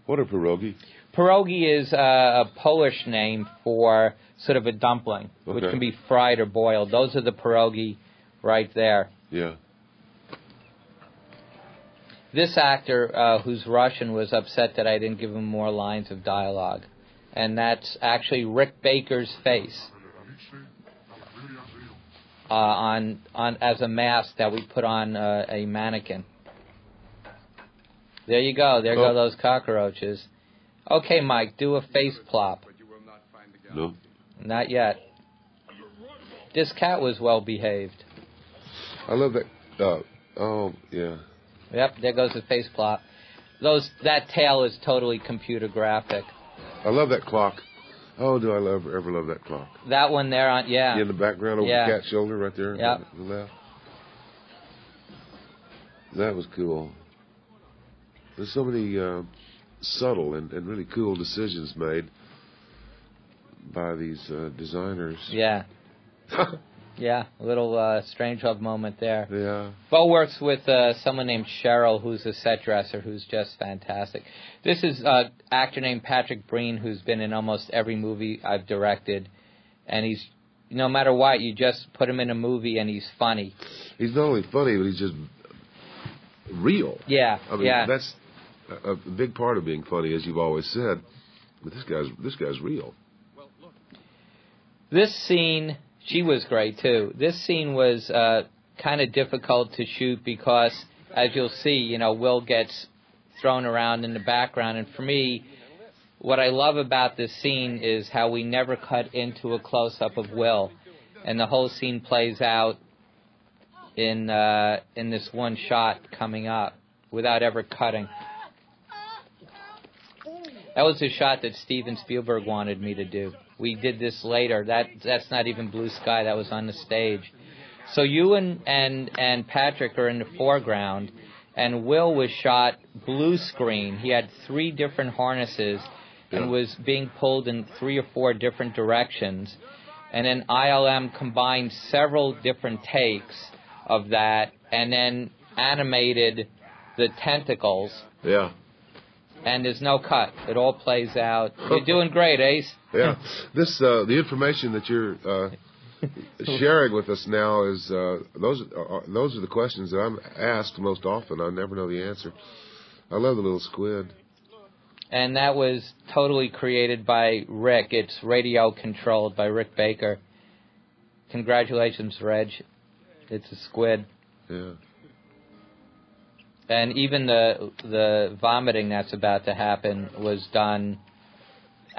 What are pierogi! Pierogi is uh, a Polish name for sort of a dumpling, which can be fried or boiled. Those are the pierogi right there. Yeah. This actor, uh, who's Russian, was upset that I didn't give him more lines of dialogue, and that's actually Rick Baker's face uh, on on as a mask that we put on uh, a mannequin. There you go. There go Oh. those cockroaches. Okay, Mike, do a face plop. No. Not yet. This cat was well behaved. I love that. Uh, oh, yeah. Yep, there goes the face plop. Those that tail is totally computer graphic. I love that clock. Oh, do I love ever love that clock? That one there on yeah. in the background over Yeah. the cat's shoulder, right there. On the left. That was cool. There's so many uh, subtle and, and really cool decisions made by these uh, designers. Yeah. Yeah, a little uh, strange love moment there. Yeah. Bo works with uh, someone named Cheryl, who's a set dresser, who's just fantastic. This is uh, actor named Patrick Breen, who's been in almost every movie I've directed, and he's no matter what, you just put him in a movie and he's funny. He's not only funny, but he's just real. Yeah, I mean, yeah. that's a, a big part of being funny, as you've always said. But this guy's this guy's real. Well, look. This scene, she was great too. This scene was uh, kind of difficult to shoot because, as you'll see, you know, Will gets thrown around in the background, and for me, what I love about this scene is how we never cut into a close up of Will, and the whole scene plays out in uh, in this one shot coming up without ever cutting. That was a shot that Steven Spielberg wanted me to do. We did this later. That that's not even blue sky. That was on the stage. So you and and and Patrick are in the foreground, and Will was shot blue screen. He had three different harnesses and Yeah. was being pulled in three or four different directions. And then ILM combined several different takes of that, and then animated the tentacles Yeah. and there's no cut. It all plays out. You're doing great, Ace. Yeah. This uh, the information that you're uh, sharing with us now is uh, those are, those are the questions that I'm asked most often. I never know the answer. I love the little squid. and that was totally created by Rick. It's radio controlled by Rick Baker. Congratulations, Reg. It's a squid. Yeah. And even the the vomiting that's about to happen was done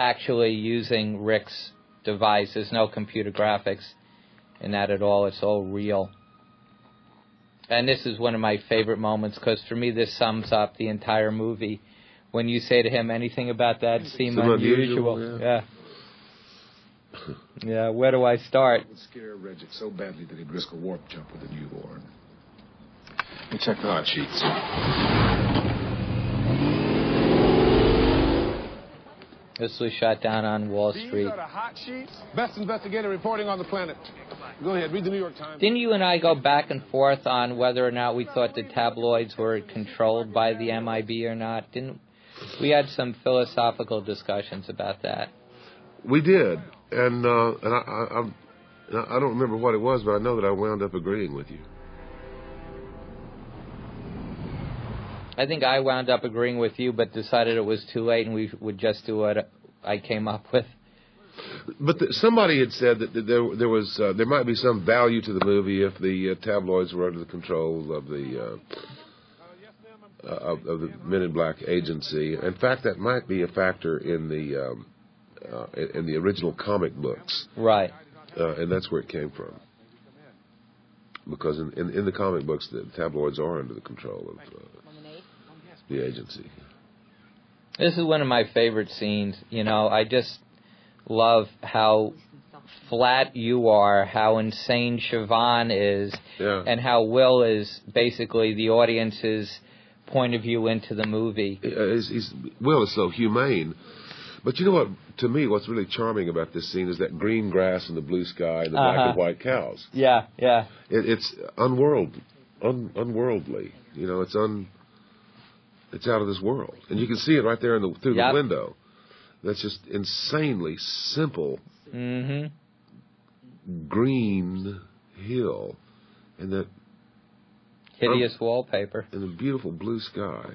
actually using Rick's device. There's no computer graphics in that at all. It's all real. And this is one of my favorite moments because for me this sums up the entire movie. When you say to him anything about that seem Seem unusual, unusual, yeah. yeah, where do I start? It would scare Regic so badly that he'd risk a warp jump with a newborn. Let me check the hot sheets. This was shot down on Wall These Street. are the hot sheets. Best investigator reporting on the planet. Go ahead, read the New York Times. Didn't you and I go back and forth on whether or not we thought the tabloids were controlled by the MIB or not? Didn't we had some philosophical discussions about that? We did, and uh, and I, I, I'm- I don't remember what it was, but I know that I wound up agreeing with you. I think I wound up agreeing with you, but decided it was too late and we would just do what I came up with. But the, somebody had said that there there was uh, there might be some value to the movie if the uh, tabloids were under the control of the uh, of, of the Men in Black agency. In fact, that might be a factor in the um, uh, in in the original comic books, Right. uh, and that's where it came from. Because in, in in the comic books, the tabloids are under the control of uh, the agency. This is one of my favorite scenes. You know, I just love how flat you are, how insane Siobhan is, Yeah. and how Will is basically the audience's point of view into the movie. He's, he's, Will is so humane. But you know what? To me, what's really charming about this scene is that green grass and the blue sky and the black Uh-huh. and white cows. Yeah, yeah. It, it's unworld, un, unworldly. You know, it's un, it's out of this world, and you can see it right there in the through Yep. the window. That's just insanely simple hmm green hill, and that Hideous wallpaper. and the beautiful blue sky.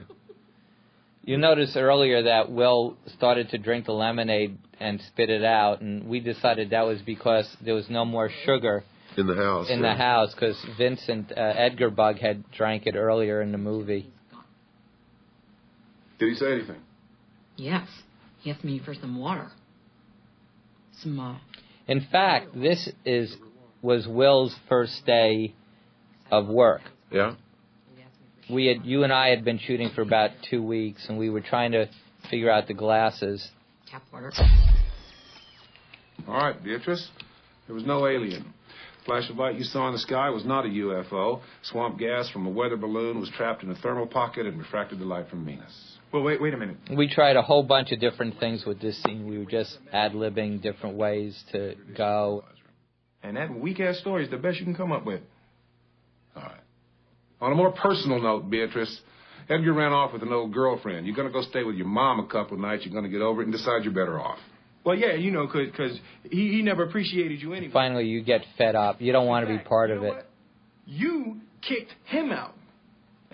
You noticed earlier that Will started to drink the lemonade and spit it out, and we decided that was because there was no more sugar In the house. in yeah. the house because Vincent uh, Edgar Bug had drank it earlier in the movie. Did he say anything? Yes. He asked me for some water. Some, uh, In fact, this is was Will's first day of work. Yeah. We had you and I had been shooting for about two weeks, and we were trying to figure out the glasses. tap water. All right, Beatrice. There was no alien. Flash of light you saw in the sky was not a UFO. Swamp gas from a weather balloon was trapped in a thermal pocket and refracted the light from Venus. Well, wait, wait a minute. We tried a whole bunch of different things with this scene. We were just ad libbing different ways to go. And that weak ass story is the best you can come up with. All right. On a more personal note, Beatrice, Edgar ran off with an old girlfriend. You're going to go stay with your mom a couple nights. You're going to get over it and decide you're better off. Well, yeah, you know, cause, 'cause he, he never appreciated you anyway. Finally, you get fed up. You don't want to be part You of it. what? You kicked him out.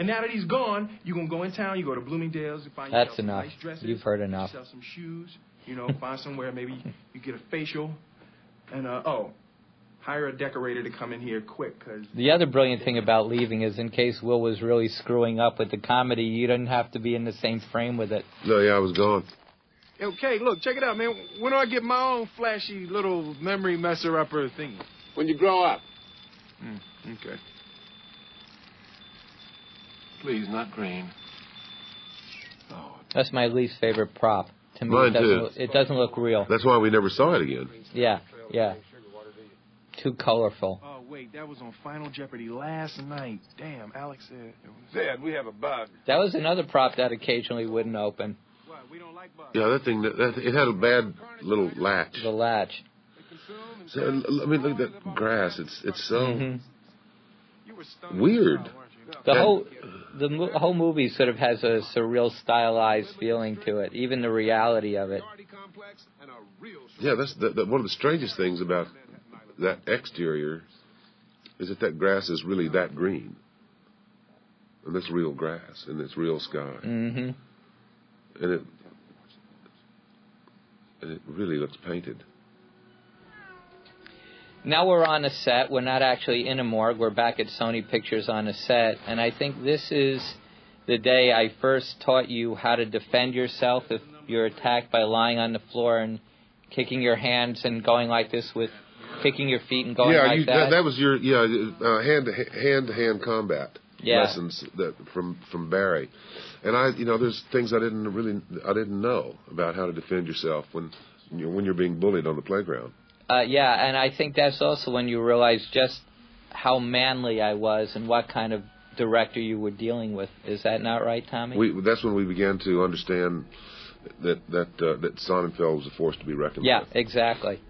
And now that he's gone, you're going to go in town, you go to Bloomingdale's, you find That's yourself some enough. nice dresses. You've heard enough. Sell some shoes, you know, find somewhere maybe you get a facial. And, uh, oh, hire a decorator to come in here quick, because The other brilliant thing about leaving is in case Will was really screwing up with the comedy, you didn't have to be in the same frame with it. No, yeah, I was gone. Okay, look, check it out, man. When do I get my own flashy little memory messer upper thing? When you grow up. Mm, Okay. Please, not green. That's my least favorite prop. To me, Mine it doesn't, too. look- it doesn't look real. That's why we never saw it again. Yeah, yeah. Too colorful. Oh, wait, that was on Final Jeopardy last night. Damn, Alex said it was. Dad, we have a bug. That was another prop that occasionally wouldn't open. We don't like bugs. Yeah, that thing, that, that, it had a bad little latch. The latch. So, I mean, look at that grass. It's it's so Mhm. You were stoned weird. as hell, weren't you? The And- whole the whole movie sort of has a surreal, stylized feeling to it. Even the reality of it. Yeah, that's the, the, one of the strangest things about that exterior is that that grass is really that green, and that's real grass and it's real sky, hmm and it and it really looks painted. Now we're on a set. We're not actually in a morgue. We're back at Sony Pictures on a set, and I think this is the day I first taught you how to defend yourself if you're attacked by lying on the floor and kicking your hands and going like this with kicking your feet and going yeah, like you, that. that was your yeah uh, hand to hand to hand combat Yeah. lessons that from from Barry, and I you know there's things I didn't really I didn't know about how to defend yourself when you know, when you're being bullied on the playground. Uh, yeah, and I think that's also when you realize just how manly I was and what kind of director you were dealing with. Is that not right, Tommy? We that's when we began to understand that that uh, that Sonnenfeld was a force to be reckoned yeah, with. exactly.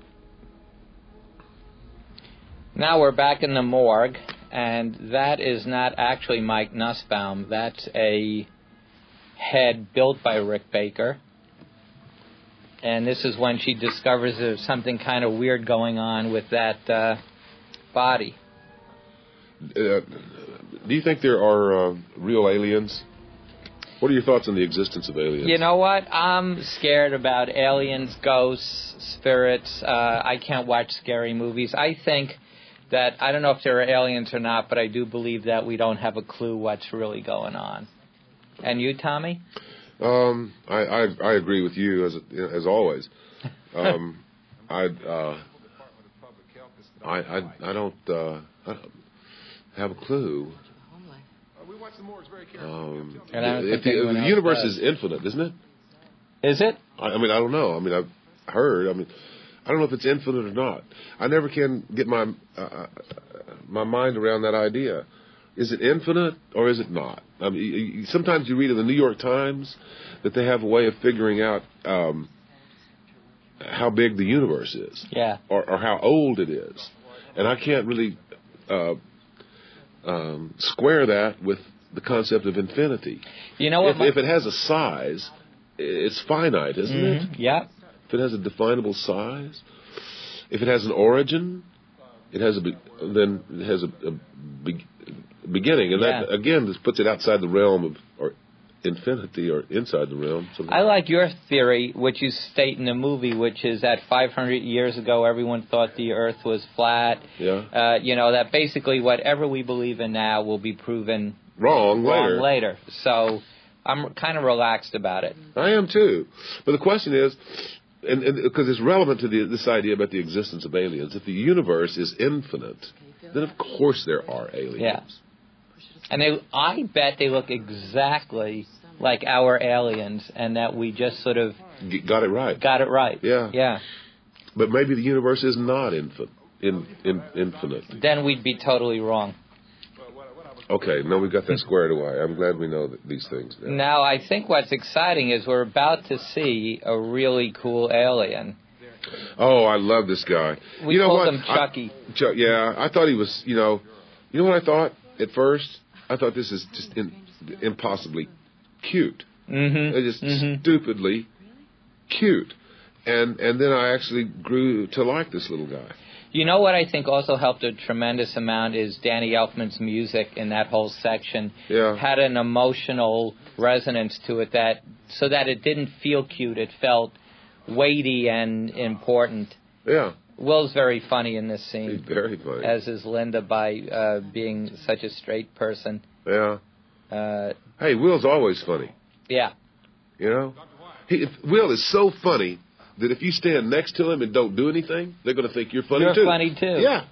Now we're back in the morgue, and that is not actually Mike Nussbaum. That's a head built by Rick Baker. And this is when she discovers there's something kind of weird going on with that uh, body. Uh, do you think there are uh, real aliens? What are your thoughts on the existence of aliens? You know what? I'm scared about aliens, ghosts, spirits. Uh, I can't watch scary movies. I think that I don't know if there are aliens or not, but I do believe that we don't have a clue what's really going on. And you, Tommy? Um, I, I I agree with you as as always. Um, I uh, I I I don't uh, I don't have a clue. we watched the morgues very carefully. Um, And I if the, the universe does. is infinite, isn't it? Is it? I, I mean, I don't know. I mean, I've heard. I mean, I don't know if it's infinite or not. I never can get my uh, uh, my mind around that idea. Is it infinite or is it not? I mean, sometimes you read in the New York Times that they have a way of figuring out um, how big the universe is, Yeah. or, or how old it is, and I can't really uh, um, square that with the concept of infinity. You know what? If, if it has a size, it's finite, isn't it? Mhm, Yeah. If it has a definable size, if it has an origin, it has a be- then it has a, a be- beginning, and that again this puts it outside the realm of or infinity or inside the realm. something- I like your theory, which you state in the movie, which is that 500 years ago everyone thought the Earth was flat. yeah, Uh, you know that basically whatever we believe in now will be proven wrong wrong later. later. So I'm kind of relaxed about it. I am too, but the question is. And because it's relevant to the, this idea about the existence of aliens, if the universe is infinite, then of course there are aliens. Yeah. And they, I bet they look exactly like our aliens, and that we just sort of G- got it right. got it right. Yeah. Yeah. But maybe the universe is not infin- in, in, infinite. Then we'd be totally wrong. Okay, now we've got that squared away. I'm glad we know that these things. now. Now I think what's exciting is we're about to see a really cool alien. Oh, I love this guy. We you know called what? him I- Chucky. Yeah, I thought he was. You know, you know what I thought at first? I thought this is just in, impossibly cute. Mm-hmm. Just Mhm. stupidly cute. And and then I actually grew to like this little guy. You know what I think also helped a tremendous amount is Danny Elfman's music in that whole section Yeah. had an emotional resonance to it that so that it didn't feel cute, it felt weighty and important. Yeah, Will's very funny in this he's scene, very funny. as is Linda by uh, being such a straight person. yeah. Uh, Hey, Will's always funny. yeah, You know, he, Will is so funny that if you stand next to him and don't do anything, they're going to think you're funny You're too. funny, too. Yeah.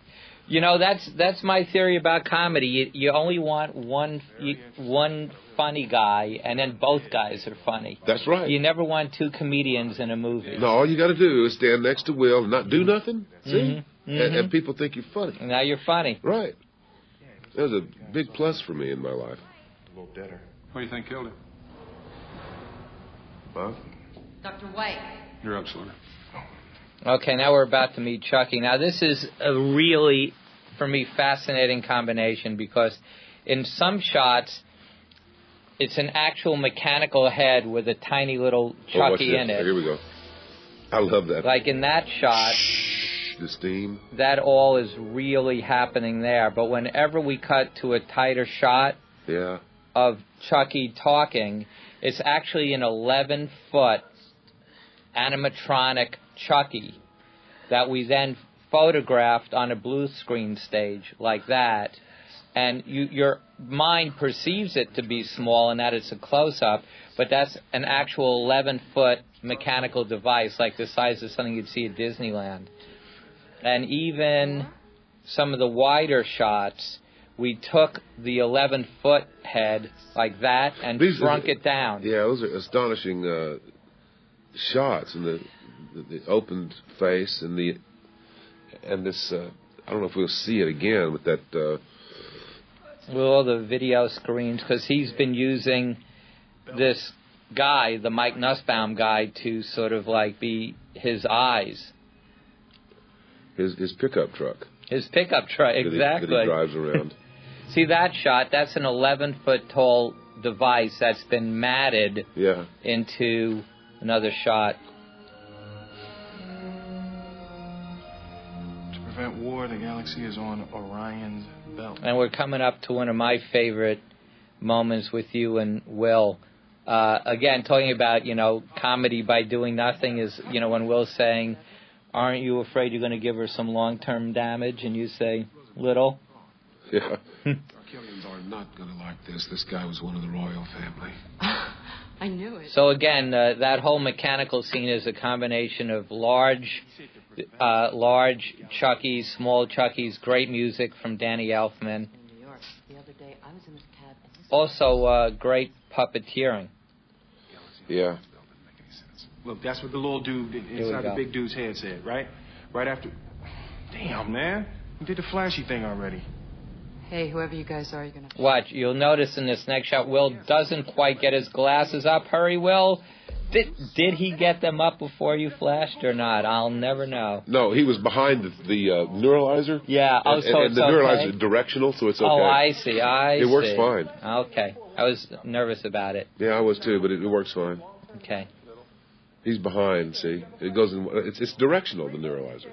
You know that's that's my theory about comedy. You, you only want one you, one funny guy, and then both guys are funny. That's right. You never want two comedians in a movie. No, all you got to do is stand next to Will and not do nothing. See, Mhm, And, and people think you're funny. Now you're funny. Right. That was a big plus for me in my life. A little deader. What do you think killed him? Bug? Dr. White. You're up, Sawyer. Okay, now we're about to meet Chucky. Now this is a really, for me, fascinating combination because in some shots, it's an actual mechanical head with a tiny little Oh, Chucky this. in it. Here we go. I love that. Like in that shot, the steam. that all is really happening there. But whenever we cut to a tighter shot Yeah. of Chucky talking, it's actually an 11 foot animatronic Chucky that we then photographed on a blue screen stage like that. And you, your mind perceives it to be small and that it's a close up, but that's an actual 11 foot mechanical device, like the size of something you'd see at Disneyland. And even some of the wider shots, we took the 11 foot head like that and These are- shrunk it down. Yeah, those are astonishing uh, shots, and the, the the opened face and the and this. Uh, I don't know if we'll see it again with that. Uh, with all the video screens because he's been using this guy, the Mike Nussbaum guy, to sort of like be his eyes, his his pickup truck his pickup truck. that he- Exactly. that he drives around. See that shot? That's an 11 foot tall device that's been matted yeah, into another shot. Prevent war, the galaxy is on Orion's belt. And we're coming up to one of my favorite moments with you and Will. Uh, again, talking about you know comedy by doing nothing is you know when Will's saying, "Aren't you afraid you're going to give her some long-term damage?" and you say, "Little." yeah. Killians are not going to like this. This guy was one of the royal family. I knew it. So again, uh, that whole mechanical scene is a combination of large, uh, large Chuckies, small Chuckies, great music from Danny Elfman. In New York. The other day, I was in this cab and this Also, uh, great puppeteering. Yeah. Look, that's what the little dude inside the big dude's head said, right? Right after. Damn, man. You did the flashy thing already. Hey, whoever you guys are, you're gonna. Watch, you'll notice in this next shot, Will doesn't quite get his glasses up. Hurry, Will. Did, did he get them up before you flashed or not? I'll never know. No, he was behind the, the uh, neuralizer. Yeah, oh, and, so and, and it's the okay. neuralizer is directional, so it's okay. Oh, I see, I It see. works fine. Okay. I was nervous about it. Yeah, I was too, but it, it works fine. Okay. He's behind. See, it goes in. It's it's directional. The neuralizer.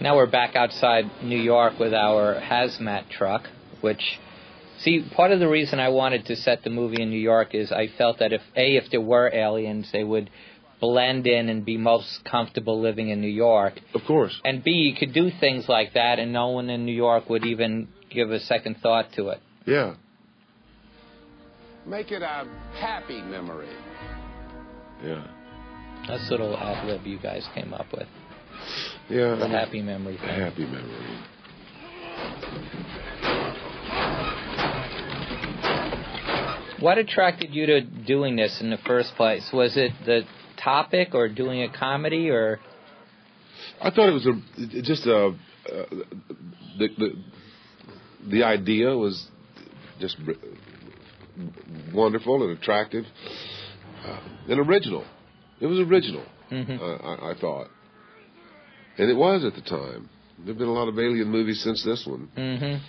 Now we're back outside New York with our hazmat truck, which, see, part of the reason I wanted to set the movie in New York is I felt that if, A, if there were aliens, they would blend in and be most comfortable living in New York. Of course. And B, you could do things like that and no one in New York would even give a second thought to it. Yeah. Make it a happy memory. Yeah. That's a little ad lib you guys came up with. Yeah. The I mean, happy memory a thing. happy memory. What attracted you to doing this in the first place? Was it the topic or doing a comedy or I thought it was a just a uh, the the the idea was just wonderful and attractive uh, and original. It was original. Mhm. Uh, I, I thought, and it was at the time. There've been a lot of alien movies since this one. Mhm.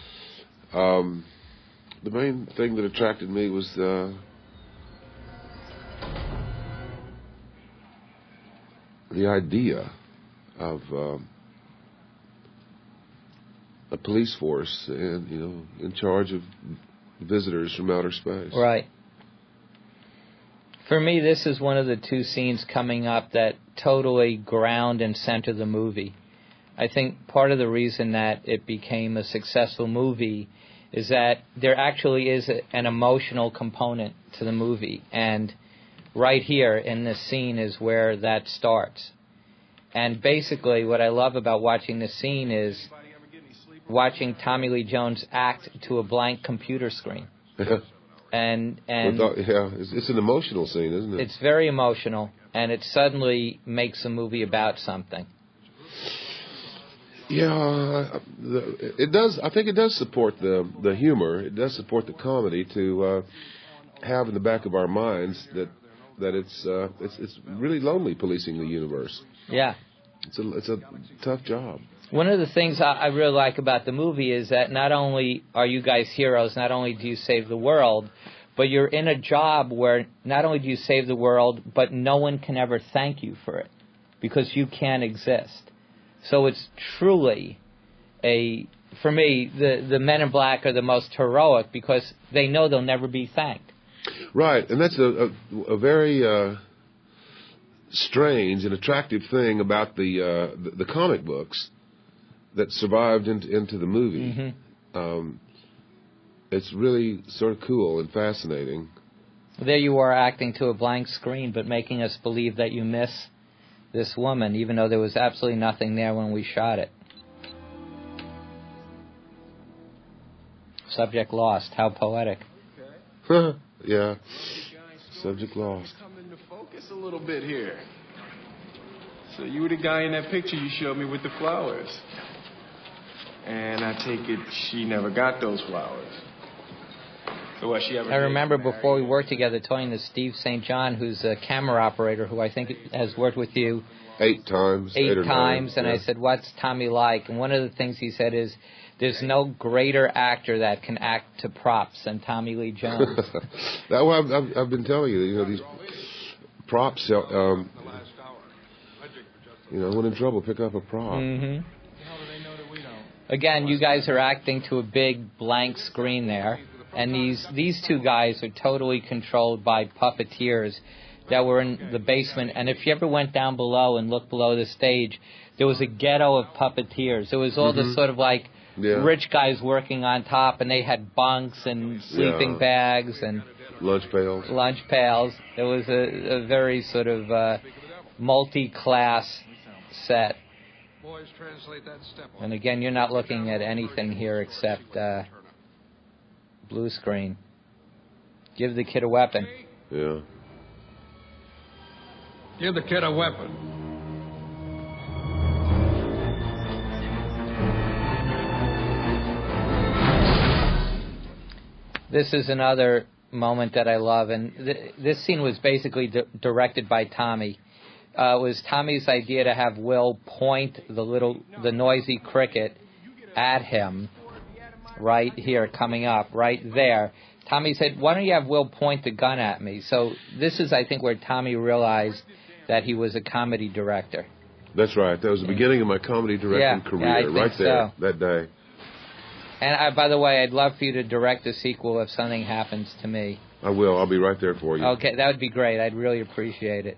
Um, the main thing that attracted me was uh, the idea of um, a police force and you know in charge of visitors from outer space. Right. For me, this is one of the two scenes coming up that totally ground and center the movie. I think part of the reason that it became a successful movie is that there actually is a, an emotional component to the movie. And right here in this scene is where that starts. And basically, what I love about watching this scene is watching Tommy Lee Jones act to a blank computer screen. And and Without- yeah, it's, it's an emotional scene, isn't it? it's very emotional, and it suddenly makes a movie about something. Yeah, the, it does. I think it does support the the humor. It does support the comedy to uh, have in the back of our minds that that it's uh, it's it's really lonely policing the universe. Yeah. It's a it's a tough job. One of the things I, I really like about the movie is that not only are you guys heroes, not only do you save the world, but you're in a job where not only do you save the world, but no one can ever thank you for it because you can't exist. So it's truly a, for me, the, the men in black are the most heroic because they know they'll never be thanked. Right, and that's a a, a very uh, strange and attractive thing about the, uh, the the comic books that survived into into the movie. Mm-hmm. Um, it's really sort of cool and fascinating. There you are acting to a blank screen, but making us believe that you miss this woman, even though there was absolutely nothing there when we shot it. Subject lost. How poetic. yeah. Subject lost. Come into focus a little bit here. So you were the guy in that picture you showed me with the flowers. And I take it she never got those flowers. So what she ever I remember before we worked together talking to Steve St. John, who's a camera operator who I think has worked with you Eight times. eight, or nine, times, and I said, "What's Tommy like?" And one of the things he said is, "There's no greater actor that can act to props than Tommy Lee Jones." that well, I've, I've, I've been telling you, you know, these props. Um, you know, when in trouble, pick up a prop. hmm Again, you guys are acting to a big blank screen there, and these these two guys are totally controlled by puppeteers that were in the basement. And if you ever went down below and looked below the stage, there was a ghetto of puppeteers. It was all Mhm. the sort of like Yeah. rich guys working on top, and they had bunks and sleeping Yeah. bags and Lunch pails. lunch pails. It was a, a very sort of uh, multi-class set. Boys, translate that step. And again, you're not looking at anything here except uh, blue screen. Give the kid a weapon. Yeah. Give the kid a weapon. This is another moment that I love, and th- this scene was basically di- directed by Tommy. Uh, it was Tommy's idea to have Will point the little, the noisy cricket at him, right here, coming up, right there. Tommy said, "Why don't you have Will point the gun at me?" So this is, I think, where Tommy realized that he was a comedy director. That's right. That was the beginning of my comedy directing Yeah, career, yeah, right there, so. that day. And I, by the way, I'd love for you to direct a sequel if something happens to me. I will. I'll be right there for you. Okay, that would be great. I'd really appreciate it.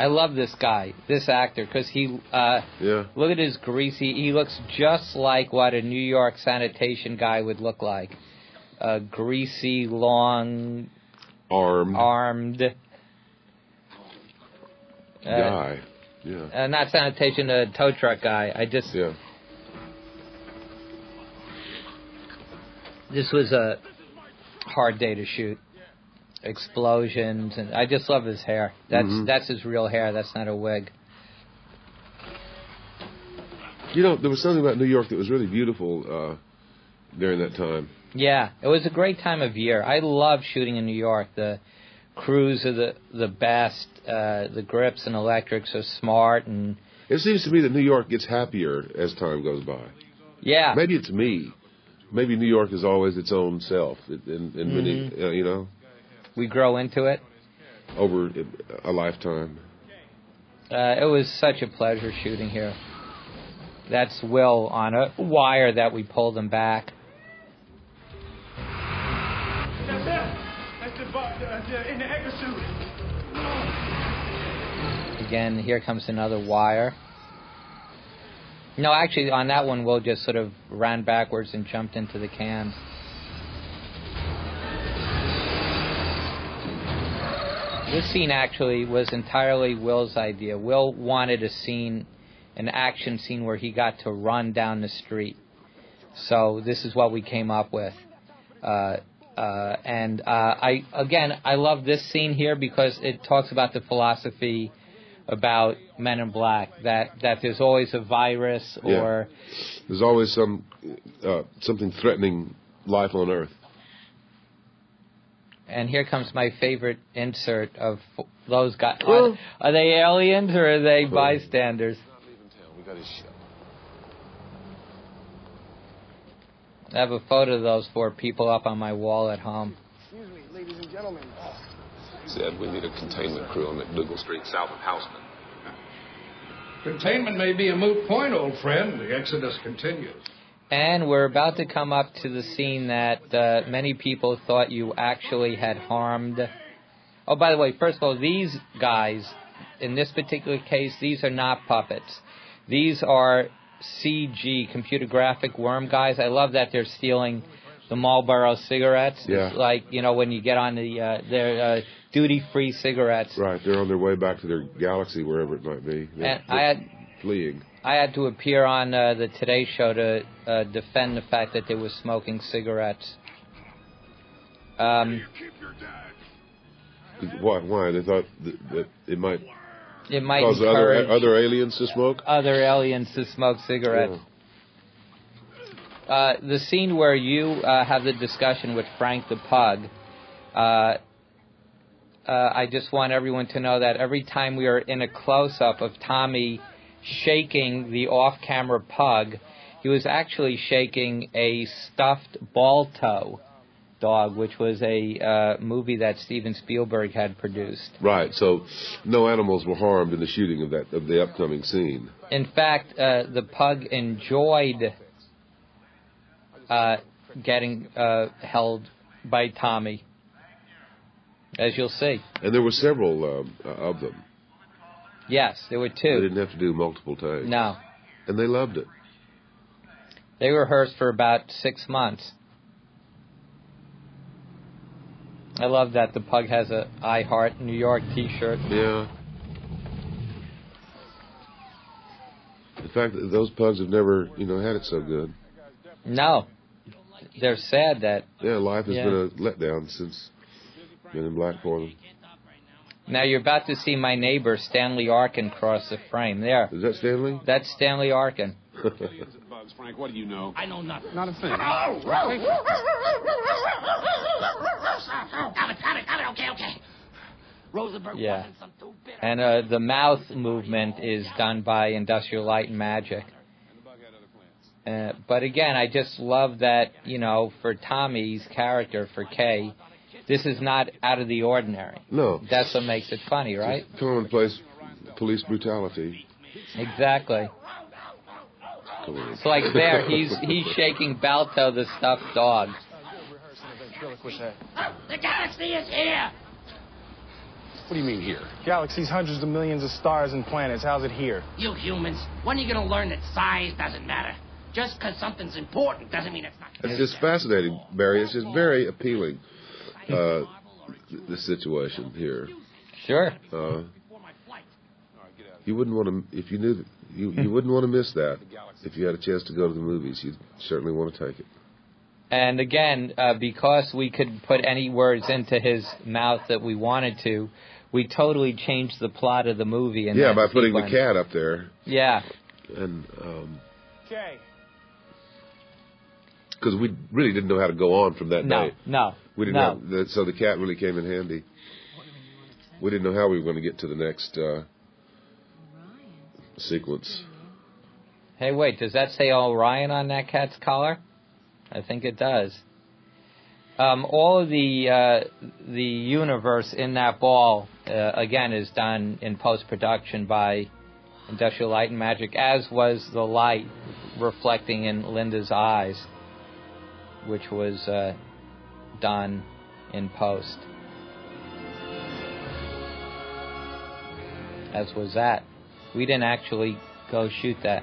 I love this guy, this actor, because he uh, Yeah. look at his greasy. He looks just like what a New York sanitation guy would look like. A greasy, long, Armed armed. Uh, guy. Yeah. uh, not sanitation, a tow truck guy. I just Yeah. this was a hard day to shoot. Explosions and I just love his hair. That's Mhm. that's his real hair. That's not a wig. You know, there was something about New York that was really beautiful uh, during that time. Yeah, it was a great time of year. I love shooting in New York. The crews are the the best. Uh, the grips and electrics are smart and It seems to me that New York gets happier as time goes by. yeah. Maybe it's me. Maybe New York is always its own self in, in many, Mhm. uh, you know, We grow into it. over a lifetime. Uh, it was such a pleasure shooting here. That's Will on a wire that we pulled him back. That's it. That's the, uh, in the Edgar suit. Again, here comes another wire. No, actually, on that one, Will just sort of ran backwards and jumped into the cans. This scene actually was entirely Will's idea. Will wanted a scene, an action scene where he got to run down the street. So this is what we came up with. Uh, uh, and uh, I again, I love this scene here because it talks about the philosophy about Men in Black that that there's always a virus Yeah. or There's always some uh, something threatening life on Earth. And here comes my favorite insert of those guys. Are, are they aliens or are they bystanders? We got his ship. I have a photo of those four people up on my wall at home. Excuse me, ladies and gentlemen. Said we need a containment crew on MacDougal Street south of Houston. Containment may be a moot point, old friend. The exodus continues. And we're about to come up to the scene that uh, many people thought you actually had harmed. Oh, by the way, first of all, these guys, in this particular case, these are not puppets. These are CG, computer graphic worm guys. I love that they're stealing the Marlboro cigarettes. Yeah. It's like, you know, when you get on the, uh, their uh, duty free cigarettes. Right, they're on their way back to their galaxy, wherever it might be. They're, And I had fleeing. I had to appear on uh, the Today Show to uh, defend the fact that they were smoking cigarettes. Um, Why? Why? They thought that, that it might it might cause encourage other other aliens to smoke. other aliens to smoke cigarettes. Uh, the scene where you uh, have the discussion with Frank the Pug, uh, uh, I just want everyone to know that every time we are in a close up of Tommy shaking the off camera pug, he was actually shaking a stuffed Balto dog, which was a uh, movie that Steven Spielberg had produced. Right. So, no animals were harmed in the shooting of that of the upcoming scene. In fact, uh, the pug enjoyed uh, getting uh, held by Tommy, as you'll see. And there were several um, of them. Yes, there were two. They didn't have to do multiple takes. No, And they loved it. they rehearsed for about six months. I love that the pug has a I Heart New York T-shirt. Yeah. The fact that those pugs have never, you know, had it so good. No, they're sad that Yeah, life has Yeah. been a letdown since Men in Black for them. Now you're about to see my neighbor Stanley Arkin cross the frame. There, Is that Stanley? that's Stanley Arkin. Bugs, Frank, what do you know? I know nothing. Not a thing. Got it, got it, got it. Okay, okay. Rosenberg Yeah. wasn't some two bit. And uh, the mouth movement is done by Industrial Light and Magic. Uh, but again, I just love that, you know, for Tommy's character, for Kay, this is not out of the ordinary. No. That's what makes it funny, right? Commonplace police brutality. Exactly. It's like there, he's he's shaking Balto, the stuffed dog. Oh, The galaxy is here. What do you mean here? Galaxies, hundreds of millions of stars and planets. How's it here? You humans, when are you going to learn that size doesn't matter? Just because something's important doesn't mean it's not. It's just fascinating, Barry. It's just very appealing. Uh, the situation here. Sure. Uh, you wouldn't want to if you knew that you you wouldn't want to miss that if you had a chance to go to the movies. You'd certainly want to take it. And again, uh, because we could put any words into his mouth that we wanted to, we totally changed the plot of the movie. In yeah, that by putting sequence. the cat up there Yeah. and um Okay. Because we really didn't know how to go on from that No, day. no, We didn't no. have the, so the cat really came in handy. We didn't know how we were going to get to the next uh, sequence. Hey, wait, does that say Orion on that cat's collar? I think it does. Um, all of the uh, the universe in that ball uh, again is done in post production by Industrial Light and Magic, as was the light reflecting in Linda's eyes, which was uh, done in post. As was that. We didn't actually go shoot that.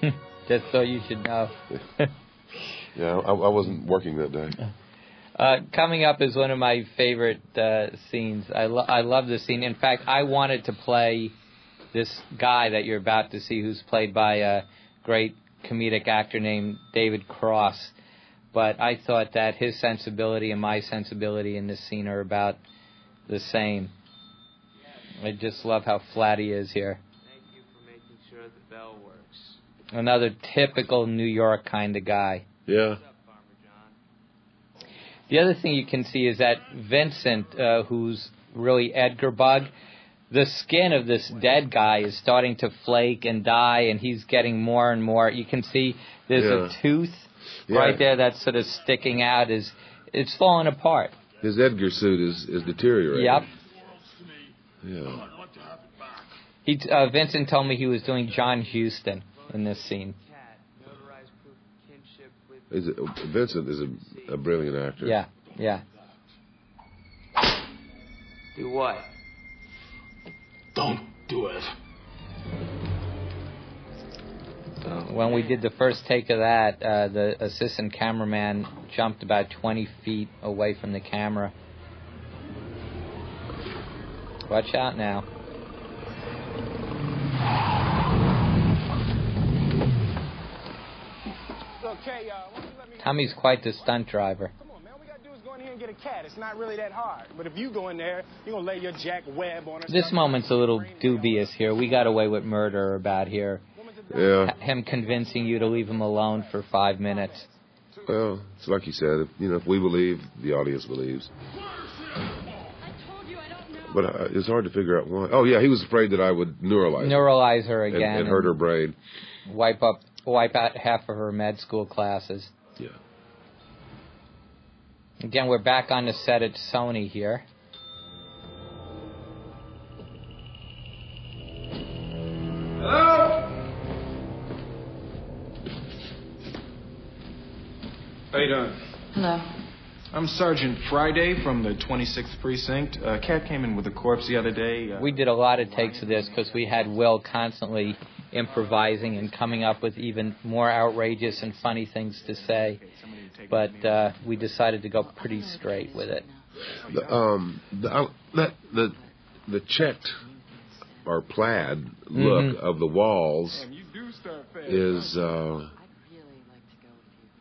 Just so you should know. Yeah, I, I wasn't working that day. Uh, coming up is one of my favorite uh, scenes. I, lo- I love this scene. In fact, I wanted to play this guy that you're about to see, who's played by a great comedic actor named David Cross. But I thought that his sensibility and my sensibility in this scene are about the same. I just love how flat he is here. Thank you for making sure the bell works. Another typical New York kind of guy. Yeah. The other thing you can see is that Vincent, uh, who's really Edgar Bug, the skin of this dead guy is starting to flake and die, and he's getting more and more. You can see there's Yeah. a tooth Yeah. right there that's sort of sticking out. Is it's falling apart. His Edgar suit is is deteriorating. Yep. Yeah. He uh, Vincent told me he was doing John Huston in this scene. Is it, Vincent is a, a brilliant actor. Yeah, yeah. Do what? Don't do it. When we did the first take of that, uh, the assistant cameraman jumped about 20 feet away from the camera. Watch out now. Look, Kay, uh, why don't you let me Tommy's quite the stunt driver. do is go in here and get a cat. It's not really that hard. But if you go in there, you're gonna lay your Jack Webb on her. This moment's a little dubious here. We got away with murder about here. Yeah. Him convincing you to leave him alone for five minutes. Well, it's like you said. If, you know, if we believe, the audience believes. But uh, it's hard to figure out why. Oh yeah, he was afraid that I would neuralize, her Neuralize her and, again. and hurt her brain. Wipe up, wipe out half of her med school classes. Yeah. Again, we're back on the set at Sony here. Hello? How you doing? Hello. I'm Sergeant Friday from the 26th Precinct. Uh, Cat came in with a corpse the other day. Uh, We did a lot of takes of this because we had Will constantly improvising and coming up with even more outrageous and funny things to say. But uh, we decided to go pretty straight with it. The, um, the, uh, the the checked or plaid look Mhm. of the walls is uh,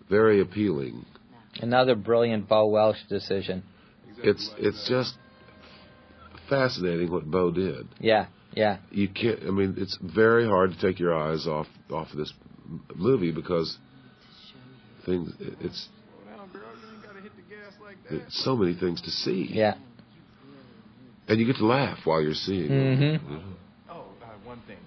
very appealing. Another brilliant Bo Welch decision. It's it's just fascinating what Bo did. Yeah, yeah. You can't. I mean, it's very hard to take your eyes off off of this movie because things. It's it's so many things to see. Yeah. And you get to laugh while you're seeing. Mhm. it. Yeah. Oh, uh, one thing.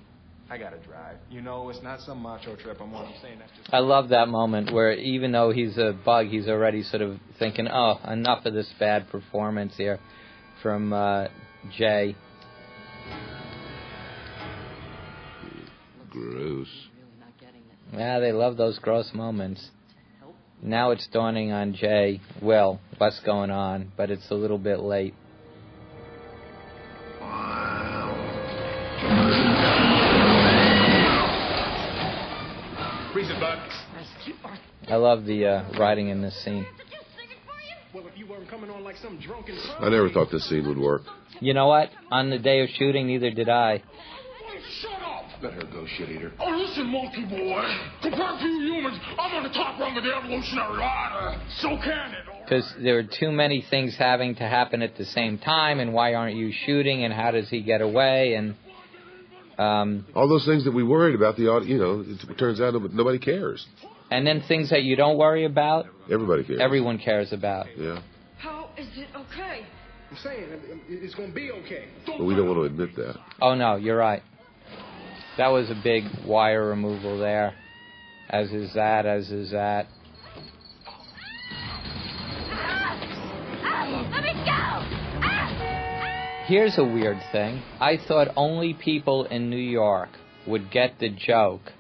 I gotta drive. You know, it's not some macho trip I'm on. I'm saying that's just. I love that moment where even though he's a bug, he's already sort of thinking, "Oh, enough of this bad performance here from uh, Jay." Gross. Yeah, they love those gross moments. Now it's dawning on Jay, well, what's going on, but it's a little bit late. Freeze it, bud. I love the uh, writing in this scene. Well, if you weren't coming on like some drunken I never thought this scene would work. You know what? On the day of shooting, neither did I. Let her go, shit eater. Oh, listen, monkey boy. Compared to you humans, I'm on the top rung of the evolutionary ladder. So can it. Because there are too many things having to happen at the same time, and why aren't you shooting, and how does he get away, and um, All those things that we worried about, the you know, it turns out nobody- nobody cares. and then things that you don't worry about, Everybody cares. everyone cares about. Yeah. How is it okay? I'm saying it's gonna be okay. But we don't want to admit that. Oh no, you're right. That was a big wire removal there. As is that, as is that. Let me go! Here's a weird thing. I thought only people in New York would get the joke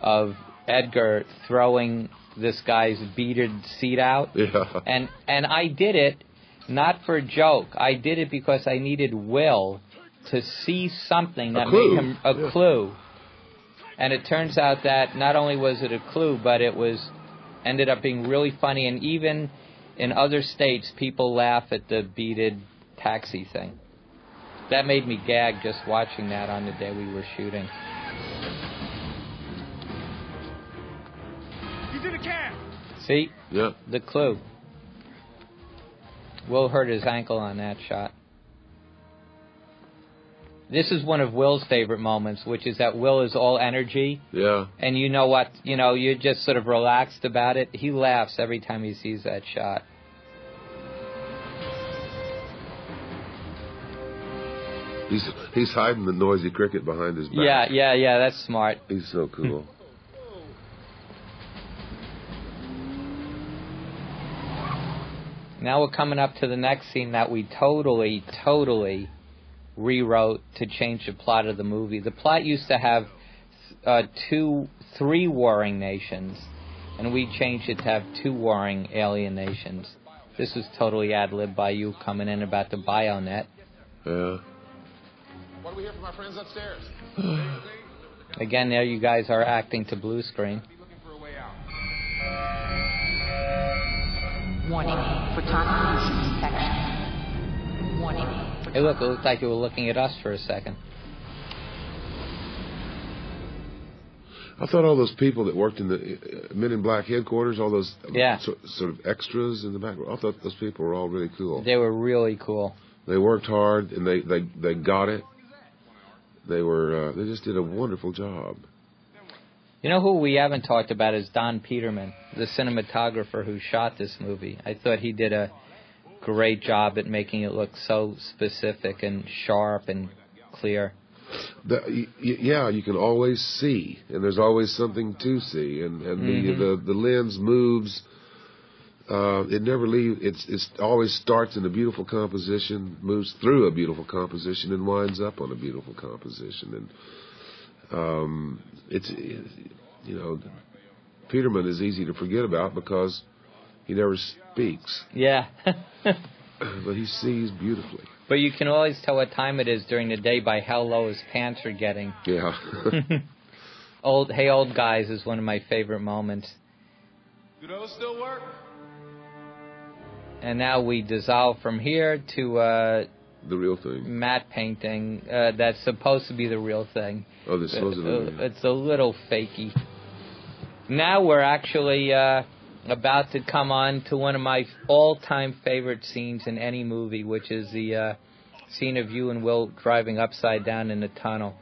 of Edgar throwing this guy's beaded seat out. Yeah. And and I did it not for a joke. I did it because I needed Will to see something that clue. made him a clue. And it turns out that not only was it a clue, but it was ended up being really funny and even in other states people laugh at the beaded taxi thing. That made me gag just watching that on the day we were shooting. You did a cat. See? Yeah. The clue. Will hurt his ankle on that shot. This is one of Will's favorite moments, which is that Will is all energy, Yeah. and you know what? You know, you're just sort of relaxed about it. He laughs every time he sees that shot. He's he's hiding the noisy cricket behind his back. Yeah, yeah, yeah. That's smart. He's so cool. Now we're coming up to the next scene that we totally, totally rewrote to change the plot of the movie. The plot used to have uh, two, three warring nations, and we changed it to have two warring alien nations. This was totally ad lib by you coming in about the Bionet. Yeah. What do we hear from our friends upstairs? Again, there you guys are acting to blue screen. Warning. Photonic fusion detection. Warning. Hey, look, it looked like you were looking at us for a second. I thought all those people that worked in the uh, Men in Black headquarters, all those Yeah. sort, sort of extras in the background, I thought those people were all really cool. They were really cool. They worked hard and they they they got it. They were uh, they just did a wonderful job. You know who we haven't talked about is Don Peterman, the cinematographer who shot this movie. I thought he did a great job at making it look so specific and sharp and clear. The, yeah, you can always see, and there's always something to see, and and Mhm. the, the the lens moves. Uh, it never leaves. It's it's always starts in a beautiful composition, moves through a beautiful composition, and winds up on a beautiful composition. And um, it's you know, Peterman is easy to forget about because he never speaks, Yeah. but he sees beautifully. but you can always tell what time it is during the day by how low his pants are getting. Yeah. old Hey Old Guys is one of my favorite moments. Do those still work? And now we dissolve from here to uh, the real thing. matte painting uh, that's supposed to be the real thing. Oh, this supposed to be. It's a little fakey. Now we're actually uh, about to come on to one of my all-time favorite scenes in any movie, which is the uh, scene of you and Will driving upside down in the tunnel.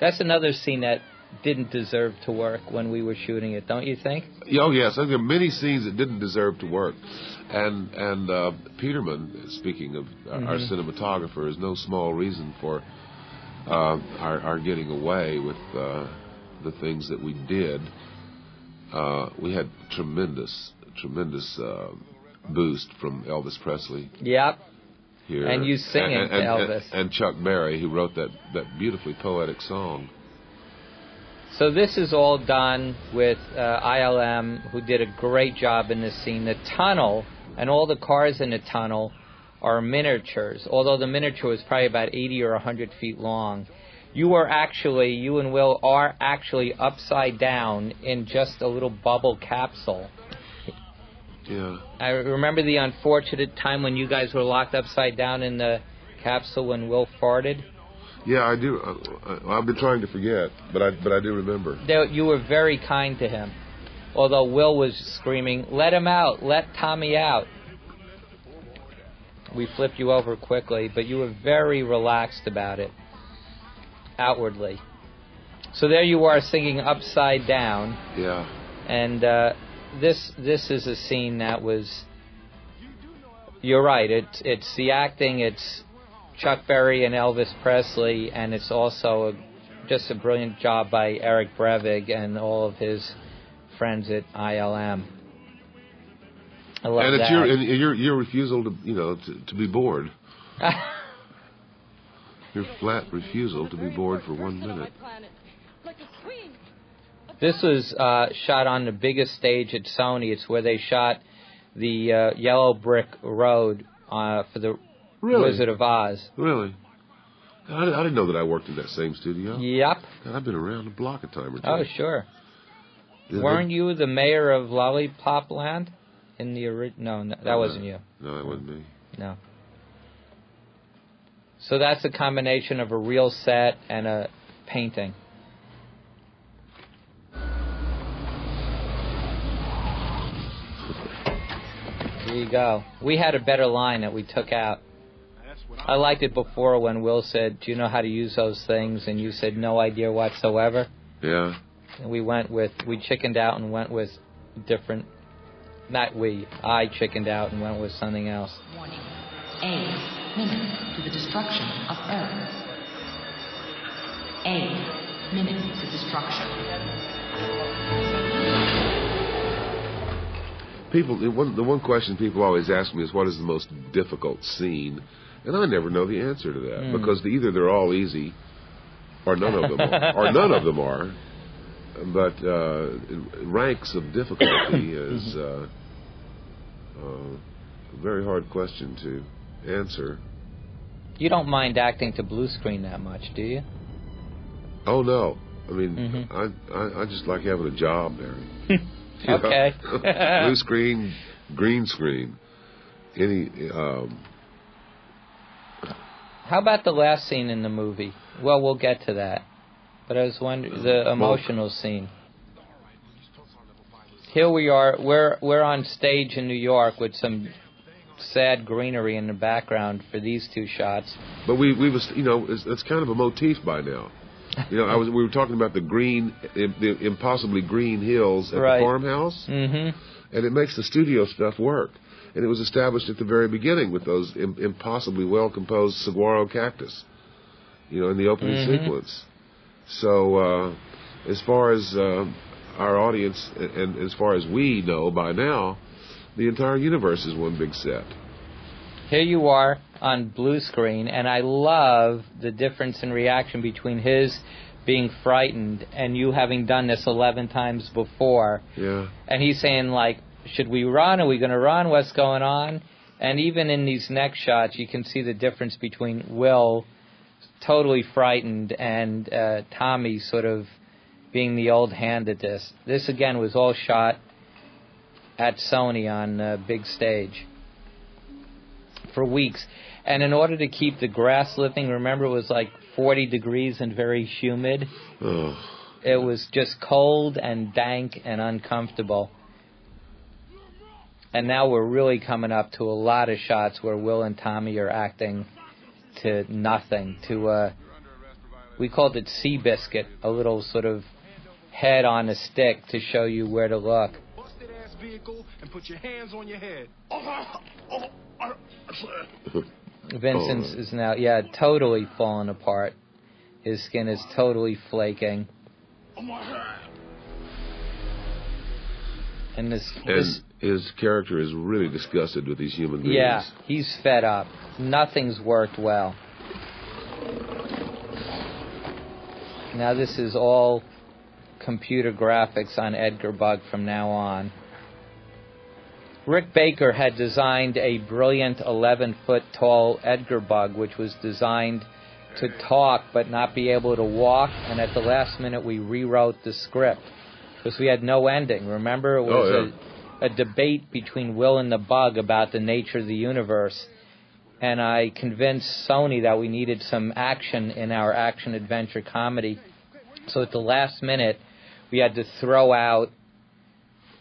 That's another scene that didn't deserve to work when we were shooting it, don't you think? Oh yes, there are many scenes that didn't deserve to work, and and uh, Peterman, speaking of our Mhm. cinematographer, is no small reason for uh, our, our getting away with uh, the things that we did. Uh, we had tremendous, tremendous uh, boost from Elvis Presley Yep. here, And you singing and, to and, Elvis. and, and Chuck Berry, who wrote that that beautifully poetic song. So this is all done with uh, ILM, who did a great job in this scene. The tunnel and all the cars in the tunnel are miniatures, although the miniature was probably about 80 or 100 feet long. You are actually, you and Will are actually upside down in just a little bubble capsule. Yeah. I remember the unfortunate time when you guys were locked upside down in the capsule when Will farted. Yeah, I do. Uh, I've been trying to forget, but I but I do remember. There- you were very kind to him. Although Will was screaming, "Let him out! Let Tommy out!" We flipped you over quickly, but you were very relaxed about it, outwardly. So there you are singing upside down, Yeah. and uh, this this is a scene that was. You're right. It's it's the acting. It's Chuck Berry and Elvis Presley, and it's also a, just a brilliant job by Eric Brevig and all of his friends at ILM. I love and it's that. your and your your refusal to you know to, to be bored. your flat refusal to be bored for one minute. This was uh, shot on the biggest stage at Sony. It's where they shot the uh, Yellow Brick Road uh, for the Really? Wizard of Oz. Really? I, I didn't know that I worked in that same studio. Yep. God, I've been around the block a time or two. Oh, sure. Weren't you the mayor of Lollipop Land in the original? No, no, that Uh, wasn't you. No, that wasn't me. No. So that's a combination of a real set and a painting. There you go. We had a better line that we took out. I liked it before when Will said, "Do you know how to use those things?" and you said, "No idea whatsoever." Yeah. And we went with we chickened out and went with different. Not we. I chickened out and went with something else. Warning. A minute to the destruction of Earth. A minute to destruction. People, the one, the one question people always ask me is, what is the most difficult scene? And I never know the answer to that Hmm. because either they're all easy, or none of them are, or none of them are. But uh, ranks of difficulty is uh, uh, a very hard question to answer. You don't mind acting to blue screen that much, do you? Oh no, I mean, Mhm. I, I I just like having a job there. Okay. Blue screen, green screen, any. Um, How about the last scene in the movie? Well, we'll get to that. But I was wondering the emotional scene. Here we are. We're we're on stage in New York with some sad greenery in the background for these two shots. But we we was you know it's, it's kind of a motif by now. You know, I was we were talking about the green, the impossibly green hills at Right. the farmhouse, Mm-hmm. and it makes the studio stuff work. And it was established at the very beginning with those Im- impossibly well composed saguaro cactus, you know, in the opening Mhm. sequence. So, uh, as far as uh, our audience and, and as far as we know by now, the entire universe is one big set. Here you are on blue screen, and I love the difference in reaction between his being frightened and you having done this 11 times before. Yeah. And he's saying, like, should we run? Are we going to run? What's going on? And even in these next shots, you can see the difference between Will totally frightened and uh, Tommy sort of being the old hand at this. This, again, was all shot at Sony on uh, big stage for weeks. And in order to keep the grass lifting, remember it was like 40 degrees and very humid. Oh. It was just cold and dank and uncomfortable. And now we're really coming up to a lot of shots where Will and Tommy are acting to nothing. To uh, we called it sea biscuit, a little sort of head on a stick to show you where to look. Busted vehicle and put your hands on your head. Vincent's Oh. is now, yeah, totally falling apart. His skin is totally flaking. And this, And his character is really disgusted with these human beings. yeah, he's fed up. Nothing's worked well. Now this is all computer graphics on Edgar Bug from now on. Rick Baker had designed a brilliant 11 foot tall Edgar Bug, which was designed to talk but not be able to walk. And at the last minute, we rewrote the script because we had no ending. Remember, it was Oh, a, a debate between Will and the Bug about the nature of the universe. And I convinced Sony that we needed some action in our action adventure comedy. So at the last minute, we had to throw out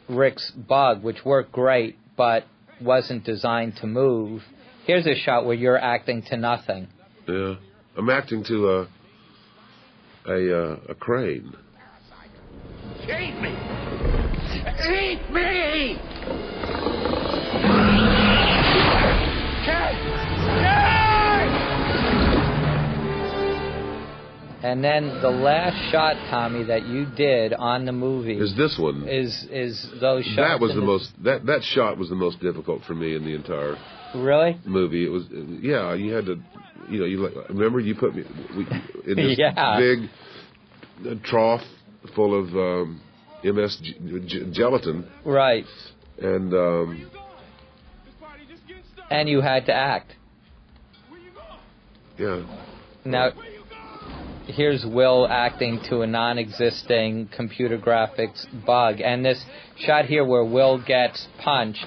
Rick's bug, which worked great, but wasn't designed to move. Here's a shot where you're acting to nothing. Yeah. I'm acting to a a uh, a crane. Eat me! Eat me! And then the last shot, Tommy, that you did on the movie Is this one? is is those shots. That was in the most that that shot was the most difficult for me in the entire really. movie. It was yeah. You had to, you know, you like remember you put me we, in this Yeah. big uh, trough full of um, MS g- gelatin, Right. and um, And you had to act. yeah. Now, here's Will acting to a non-existing computer graphics bug, and this shot here where Will gets punched,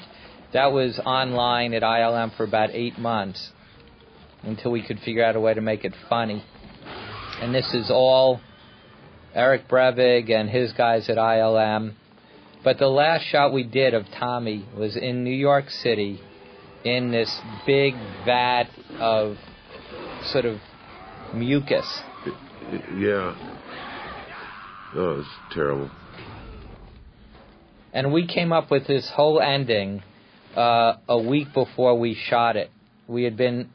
that was online at ILM for about eight months until we could figure out a way to make it funny. And this is all Eric Brevig and his guys at ILM. But the last shot we did of Tommy was in New York City in this big vat of sort of mucus. Yeah. Oh, it's terrible. And we came up with this whole ending uh, a week before we shot it. We had been,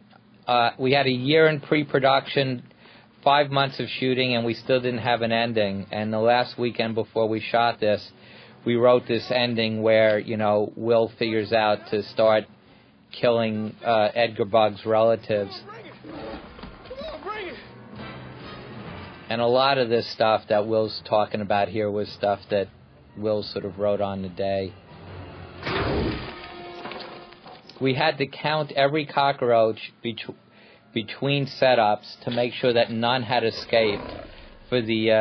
uh, we had a year in pre-production, five months of shooting, and we still didn't have an ending. And the last weekend before we shot this, we wrote this ending where you know Will figures out to start killing uh, Edgar Bug's relatives. And a lot of this stuff that Will's talking about here was stuff that Will sort of wrote on the day. We had to count every cockroach betw- between setups to make sure that none had escaped for the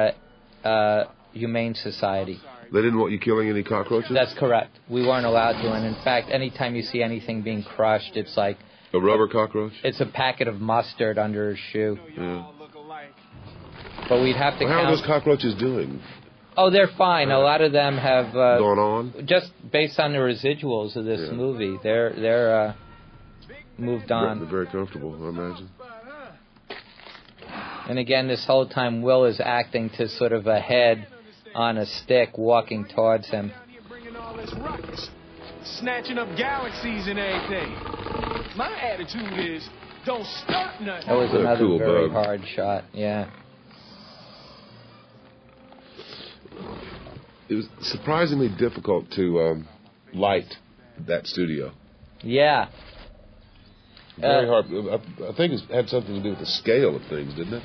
uh, uh, Humane Society. They didn't want you killing any cockroaches? That's correct. We weren't allowed to, and in fact, anytime you see anything being crushed, it's like A rubber cockroach? it's a packet of mustard under a shoe. Yeah. But we'd have to Well, how are count. those cockroaches doing? oh, they're fine. A lot of them have uh, Gone on? just based on the residuals of this Yeah. movie. They're they're uh, moved They're on. very comfortable, I imagine. And again, this whole time, Will is acting to sort of a head on a stick walking towards him. all this ruckus, snatching up galaxies and everything. My attitude is, don't start nothing. That was a another cool very bug. hard shot. Yeah. It was surprisingly difficult to um, light that studio. Yeah. Very Uh, hard. I, I think it had something to do with the scale of things, didn't it?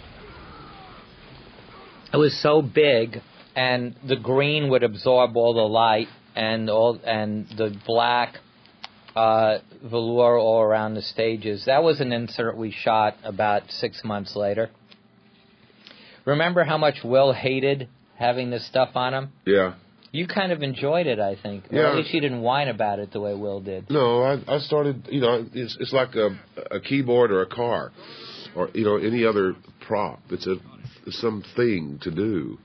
It was so big, and the green would absorb all the light, and all and the black uh, velour all around the stages. That was an insert we shot about six months later. Remember how much Will hated having this stuff on him? Yeah. You kind of enjoyed it, I think. Or Yeah. at least you didn't whine about it the way Will did. No, I, I started. You know, it's it's like a, a keyboard or a car, or you know any other prop. It's a it's some thing to do.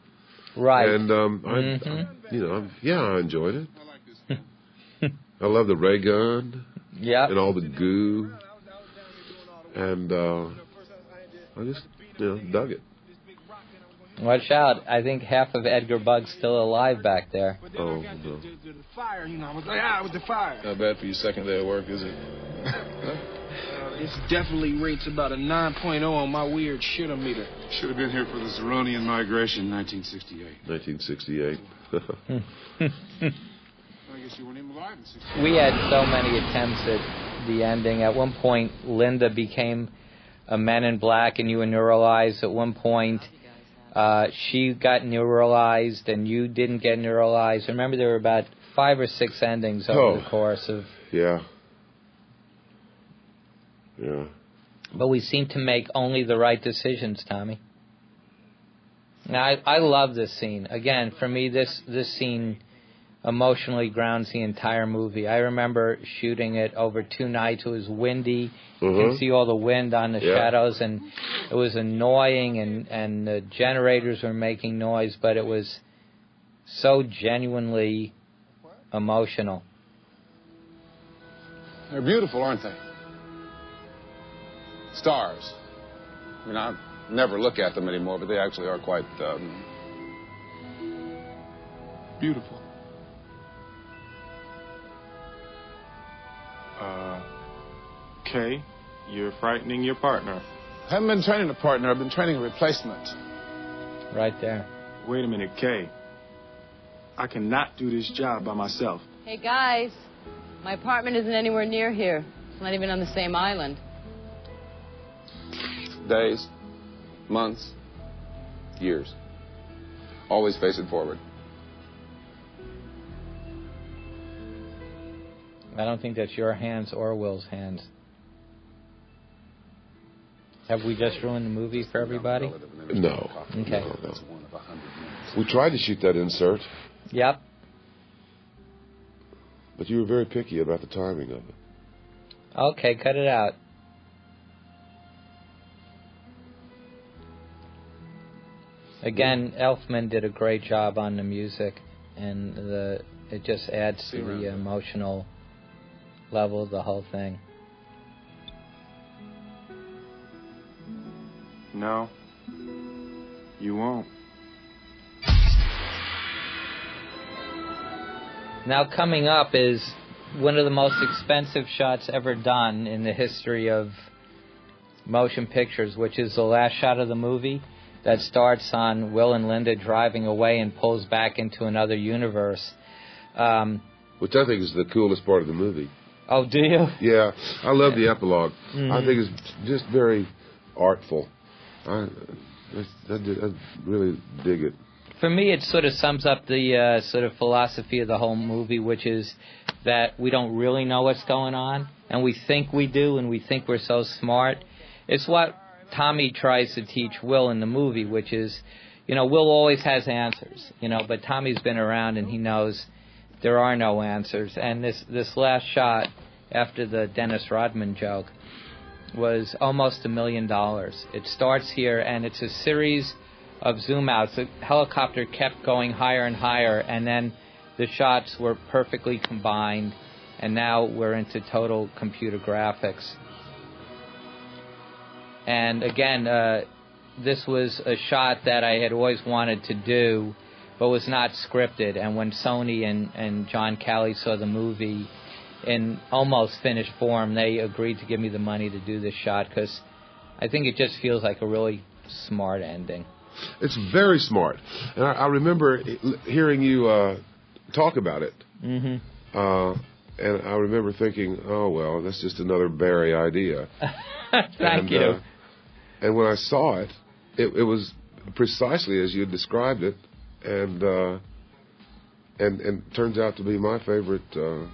Right. And um, I, Mhm. you know, I'm- yeah, I enjoyed it. I like this thing. I love the ray gun. Yeah. And all the goo. And uh, I just you know dug it. Watch out. I think half of Edgar Bug's still alive back there. Oh no. The, the fire, you know, I was like, ah, with the fire. Not bad for your second day of work, is it? Uh, this definitely rates about a 9.0 on my weird shitter meter. Should have been here for the Zeronian migration, 1968. 1968. I guess you weren't even alive in 68. we had so many attempts at the ending. At one point, Linda became a Men in Black, and you were neuralized. At one point, uh, she got neuralized, and you didn't get neuralized. Remember, there were about five or six endings over Oh. the course of. yeah. Yeah. But we seem to make only the right decisions, Tommy. Now, I, I love this scene. Again, for me, this this scene emotionally grounds the entire movie. I remember shooting it over two nights. It was windy. You Mhm. can see all the wind on the Yeah. shadows, and it was annoying, and and the generators were making noise, but it was so genuinely emotional. They're beautiful, aren't they? Stars. I mean, I never look at them anymore, but they actually are quite um, beautiful. Uh, Kay, you're frightening your partner. I haven't been training a partner. I've been training a replacement. Right there. Wait a minute, Kay. I cannot do this job by myself. Hey, guys. My apartment isn't anywhere near here. It's not even on the same island. Days, months, years. Always facing forward. I don't think that's your hands or Will's hands. Have we just ruined the movie for everybody? No. Okay. No, no. We tried to shoot that insert, Yep. but you were very picky about the timing of it. Okay, cut it out. Again, Elfman did a great job on the music, and the it just adds to the emotional level the whole thing. No, you won't. Now, coming up is one of the most expensive shots ever done in the history of motion pictures, which is the last shot of the movie that starts on Will and Linda driving away and pulls back into another universe. Um, Which I think is the coolest part of the movie. Oh, do you? Yeah, I love the epilogue. I Mhm. think it's just very artful. I, I, I, I really dig it. For me, it sort of sums up the uh, sort of philosophy of the whole movie, which is that we don't really know what's going on, and we think we do, and we think we're so smart. It's what Tommy tries to teach Will in the movie, which is, you know, Will always has answers, you know, but Tommy's been around and he knows there are no answers. And this this last shot after the Dennis Rodman joke was almost a million dollars. It starts here, and it's a series of zoom outs. The helicopter kept going higher and higher, and then the shots were perfectly combined, and now we're into total computer graphics. And again, uh, this was a shot that I had always wanted to do, but was not scripted. And when Sony and, and John Calley saw the movie in almost finished form, they agreed to give me the money to do this shot because I think it just feels like a really smart ending. It's very smart, and I, I remember hearing you uh, talk about it. hmm Uh, and I remember thinking, oh well, that's just another Barry idea. Thank and, you. Uh, and when I saw it, it, it was precisely as you described it, and uh, and and turns out to be my favorite uh,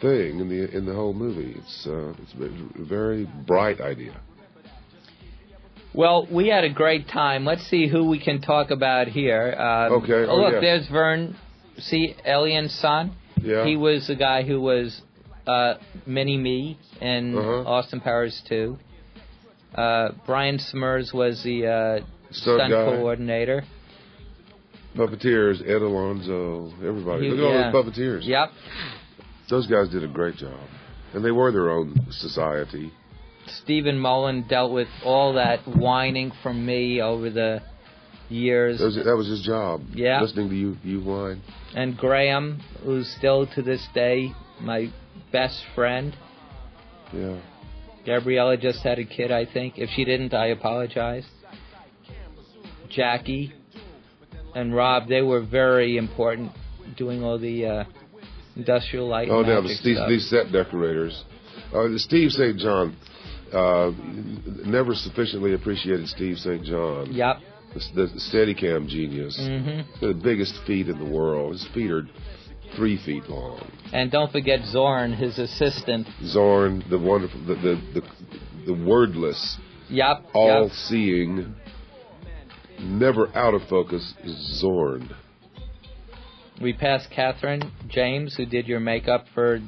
thing in the in the whole movie. It's uh, it's a very bright idea. Well, we had a great time. Let's see who we can talk about here. Um, Okay. Oh, look, yeah. there's Vern. See, Alien's son. Yeah. He was the guy who was uh, Mini Me in Uh-huh. Austin Powers 2. Uh, Brian Smrz was the uh, Stunt stunt coordinator. Puppeteers, Ed Alonzo, everybody. Look at all yeah. those puppeteers. Yep. Those guys did a great job, and they were their own society. Stephen Mullen dealt with all that whining from me over the years. That was, that was his job. Yeah. Listening to you, you whine. and Graham, who's still to this day my best friend. Yeah. Gabriella just had a kid, I think. If she didn't, I apologize. Jackie and Rob, they were very important doing all the uh, industrial light. Oh, now these, stuff. these set decorators. Uh, Steve St. John. Uh, never sufficiently appreciated Steve St. John. Yep. The, the Steadicam genius. mm-hmm. The biggest feet in the world. His feet are three feet long. And don't forget Zorn, his assistant. Zorn, the wonderful, the the the, the wordless, Yep. all yep. Never out of focus is Zorn. We passed Catherine James, who did your makeup for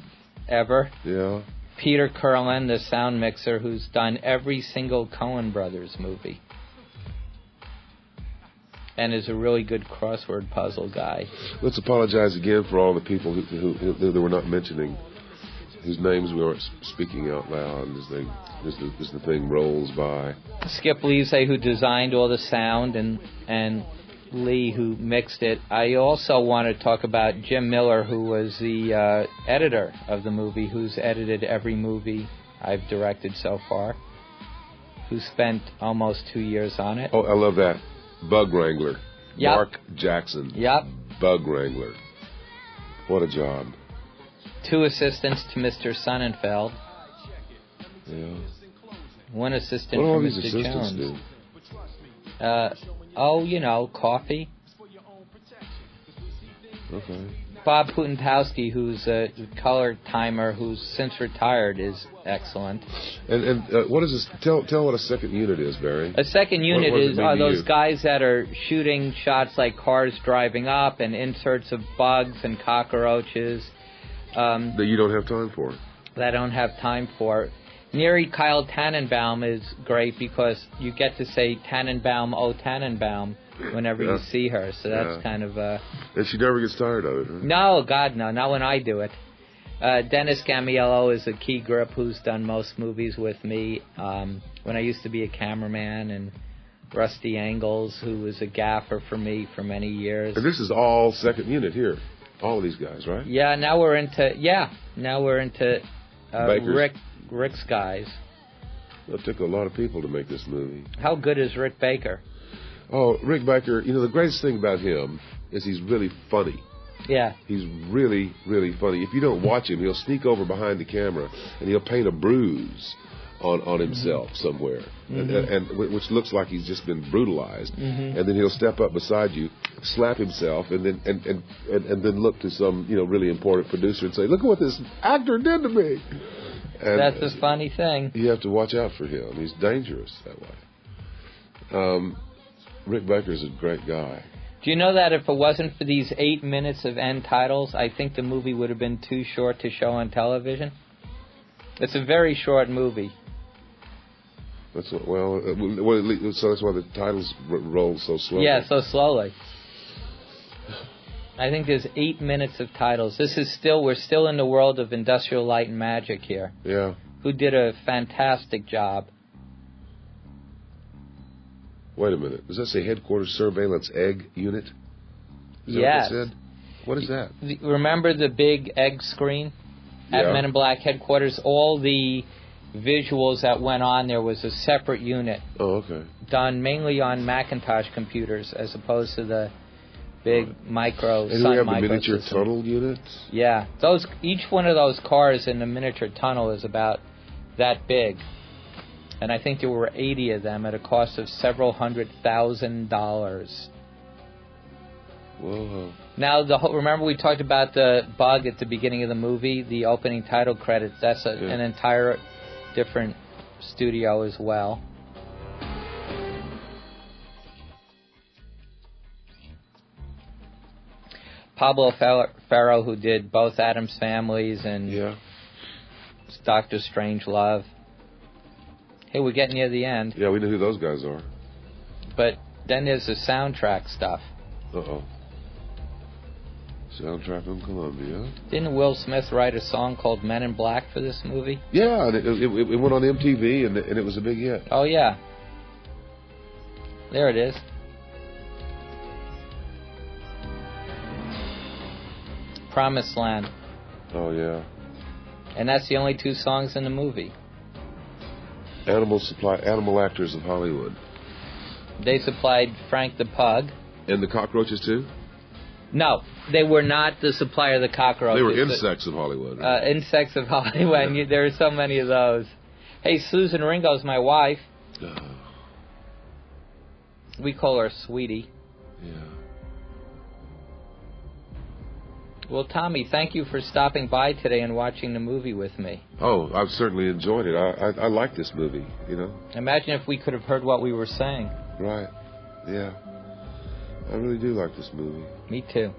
ever. Yeah. Peter Kurland, the sound mixer, who's done every single Coen Brothers movie. And is a really good crossword puzzle guy. Let's apologize again for all the people who, who, who, who were not mentioning, whose names we aren't speaking out loud as they as the, as the thing rolls by. Skip Lievsay, who designed all the sound, and and Lee, who mixed it. I also want to talk about Jim Miller, who was the uh, editor of the movie, who's edited every movie I've directed so far. Who spent almost two years on it. Oh, I love that. Bug Wrangler. Yep. Mark Jackson. Yep. Bug Wrangler. What a job. Two assistants to Mr. Sonnenfeld. Yeah. One assistant What do all for these Mr. assistants Jones. do? Uh, oh, you know, coffee. Okay. Bob Putentowski, who's a color timer, who's since retired, is excellent. And and uh, what is this? Tell tell what a second unit is, Barry. A second unit what it is are those you? guys that are shooting shots like cars driving up and inserts of bugs and cockroaches um, that you don't have time for. that I don't have time for. Neri Kyle Tannenbaum is great because you get to say Tannenbaum, oh Tannenbaum, whenever you see her. So that's Yeah. kind of uh, And she never gets tired of it. Huh? no, God, no, not when I do it. Uh, Dennis Gamiello is a key grip who's done most movies with me. Um, when I used to be a cameraman, and Rusty Angles, who was a gaffer for me for many years. And this is all second unit here. All of these guys, right? Yeah, now we're into yeah, now we're into uh. Rick Rick's guys. It took a lot of people to make this movie. How good is Rick Baker? Oh, Rick Baker, you know, the greatest thing about him is he's really funny. Yeah. He's really, really funny. If you don't watch him, he'll sneak over behind the camera and he'll paint a bruise on on himself somewhere, and, Mhm. and, and which looks like he's just been brutalized. Mhm. And then he'll step up beside you, slap himself, and then and, and, and, and then look to some you know really important producer and say, "Look at what this actor did to me." And That's the funny thing. you have to watch out for him. He's dangerous that way. Um, Rick Baker's a great guy. Do you know that if it wasn't for these eight minutes of end titles, I think the movie would have been too short to show on television? It's a very short movie. That's what, well, uh, well, so that's why the titles r- roll so slowly. Yeah, so slowly. I think there's eight minutes of titles. This is still we're still in the world of industrial light and magic here. Yeah. Who did a fantastic job. Wait a minute. Does that say headquarters surveillance egg unit? Is Yes. What, what is that? Remember the big egg screen at Yeah. Men in Black headquarters? All the visuals that went on there was a separate unit Oh, okay. done mainly on Macintosh computers as opposed to the big micro And we have the miniature system. tunnel units. Yeah, those each one of those cars in the miniature tunnel is about that big, and I think there were 80 of them at a cost of several hundred thousand dollars. Whoa. Now, the whole, remember we talked about the bug at the beginning of the movie, the opening title credits. That's a, Yeah. an entire different studio as well. Pablo Fer- Ferro, who did both Addams Families and yeah. Doctor Strangelove. Hey, we're getting near the end, Yeah, we know who those guys are. but then there's the soundtrack stuff. Uh oh. Soundtrack from Columbia. Didn't Will Smith write a song called Men in Black for this movie? Yeah, and it, it, it went on MTV and, and it was a big hit. Oh, yeah. There it is. Promised Land. Oh yeah. And that's the only two songs in the movie. Animal supply, animal actors of Hollywood, They supplied Frank the Pug. and the cockroaches too. No, they were not the supplier of the cockroaches. They were insects of Hollywood. Uh, insects of Hollywood. you, there are so many of those. Hey, Susan Ringo's my wife. We call her Sweetie. Yeah. Well, Tommy, thank you for stopping by today and watching the movie with me. Oh, I've certainly enjoyed it. I, I I like this movie. You know. Imagine if we could have heard what we were saying. Right. Yeah. I really do like this movie. Me too.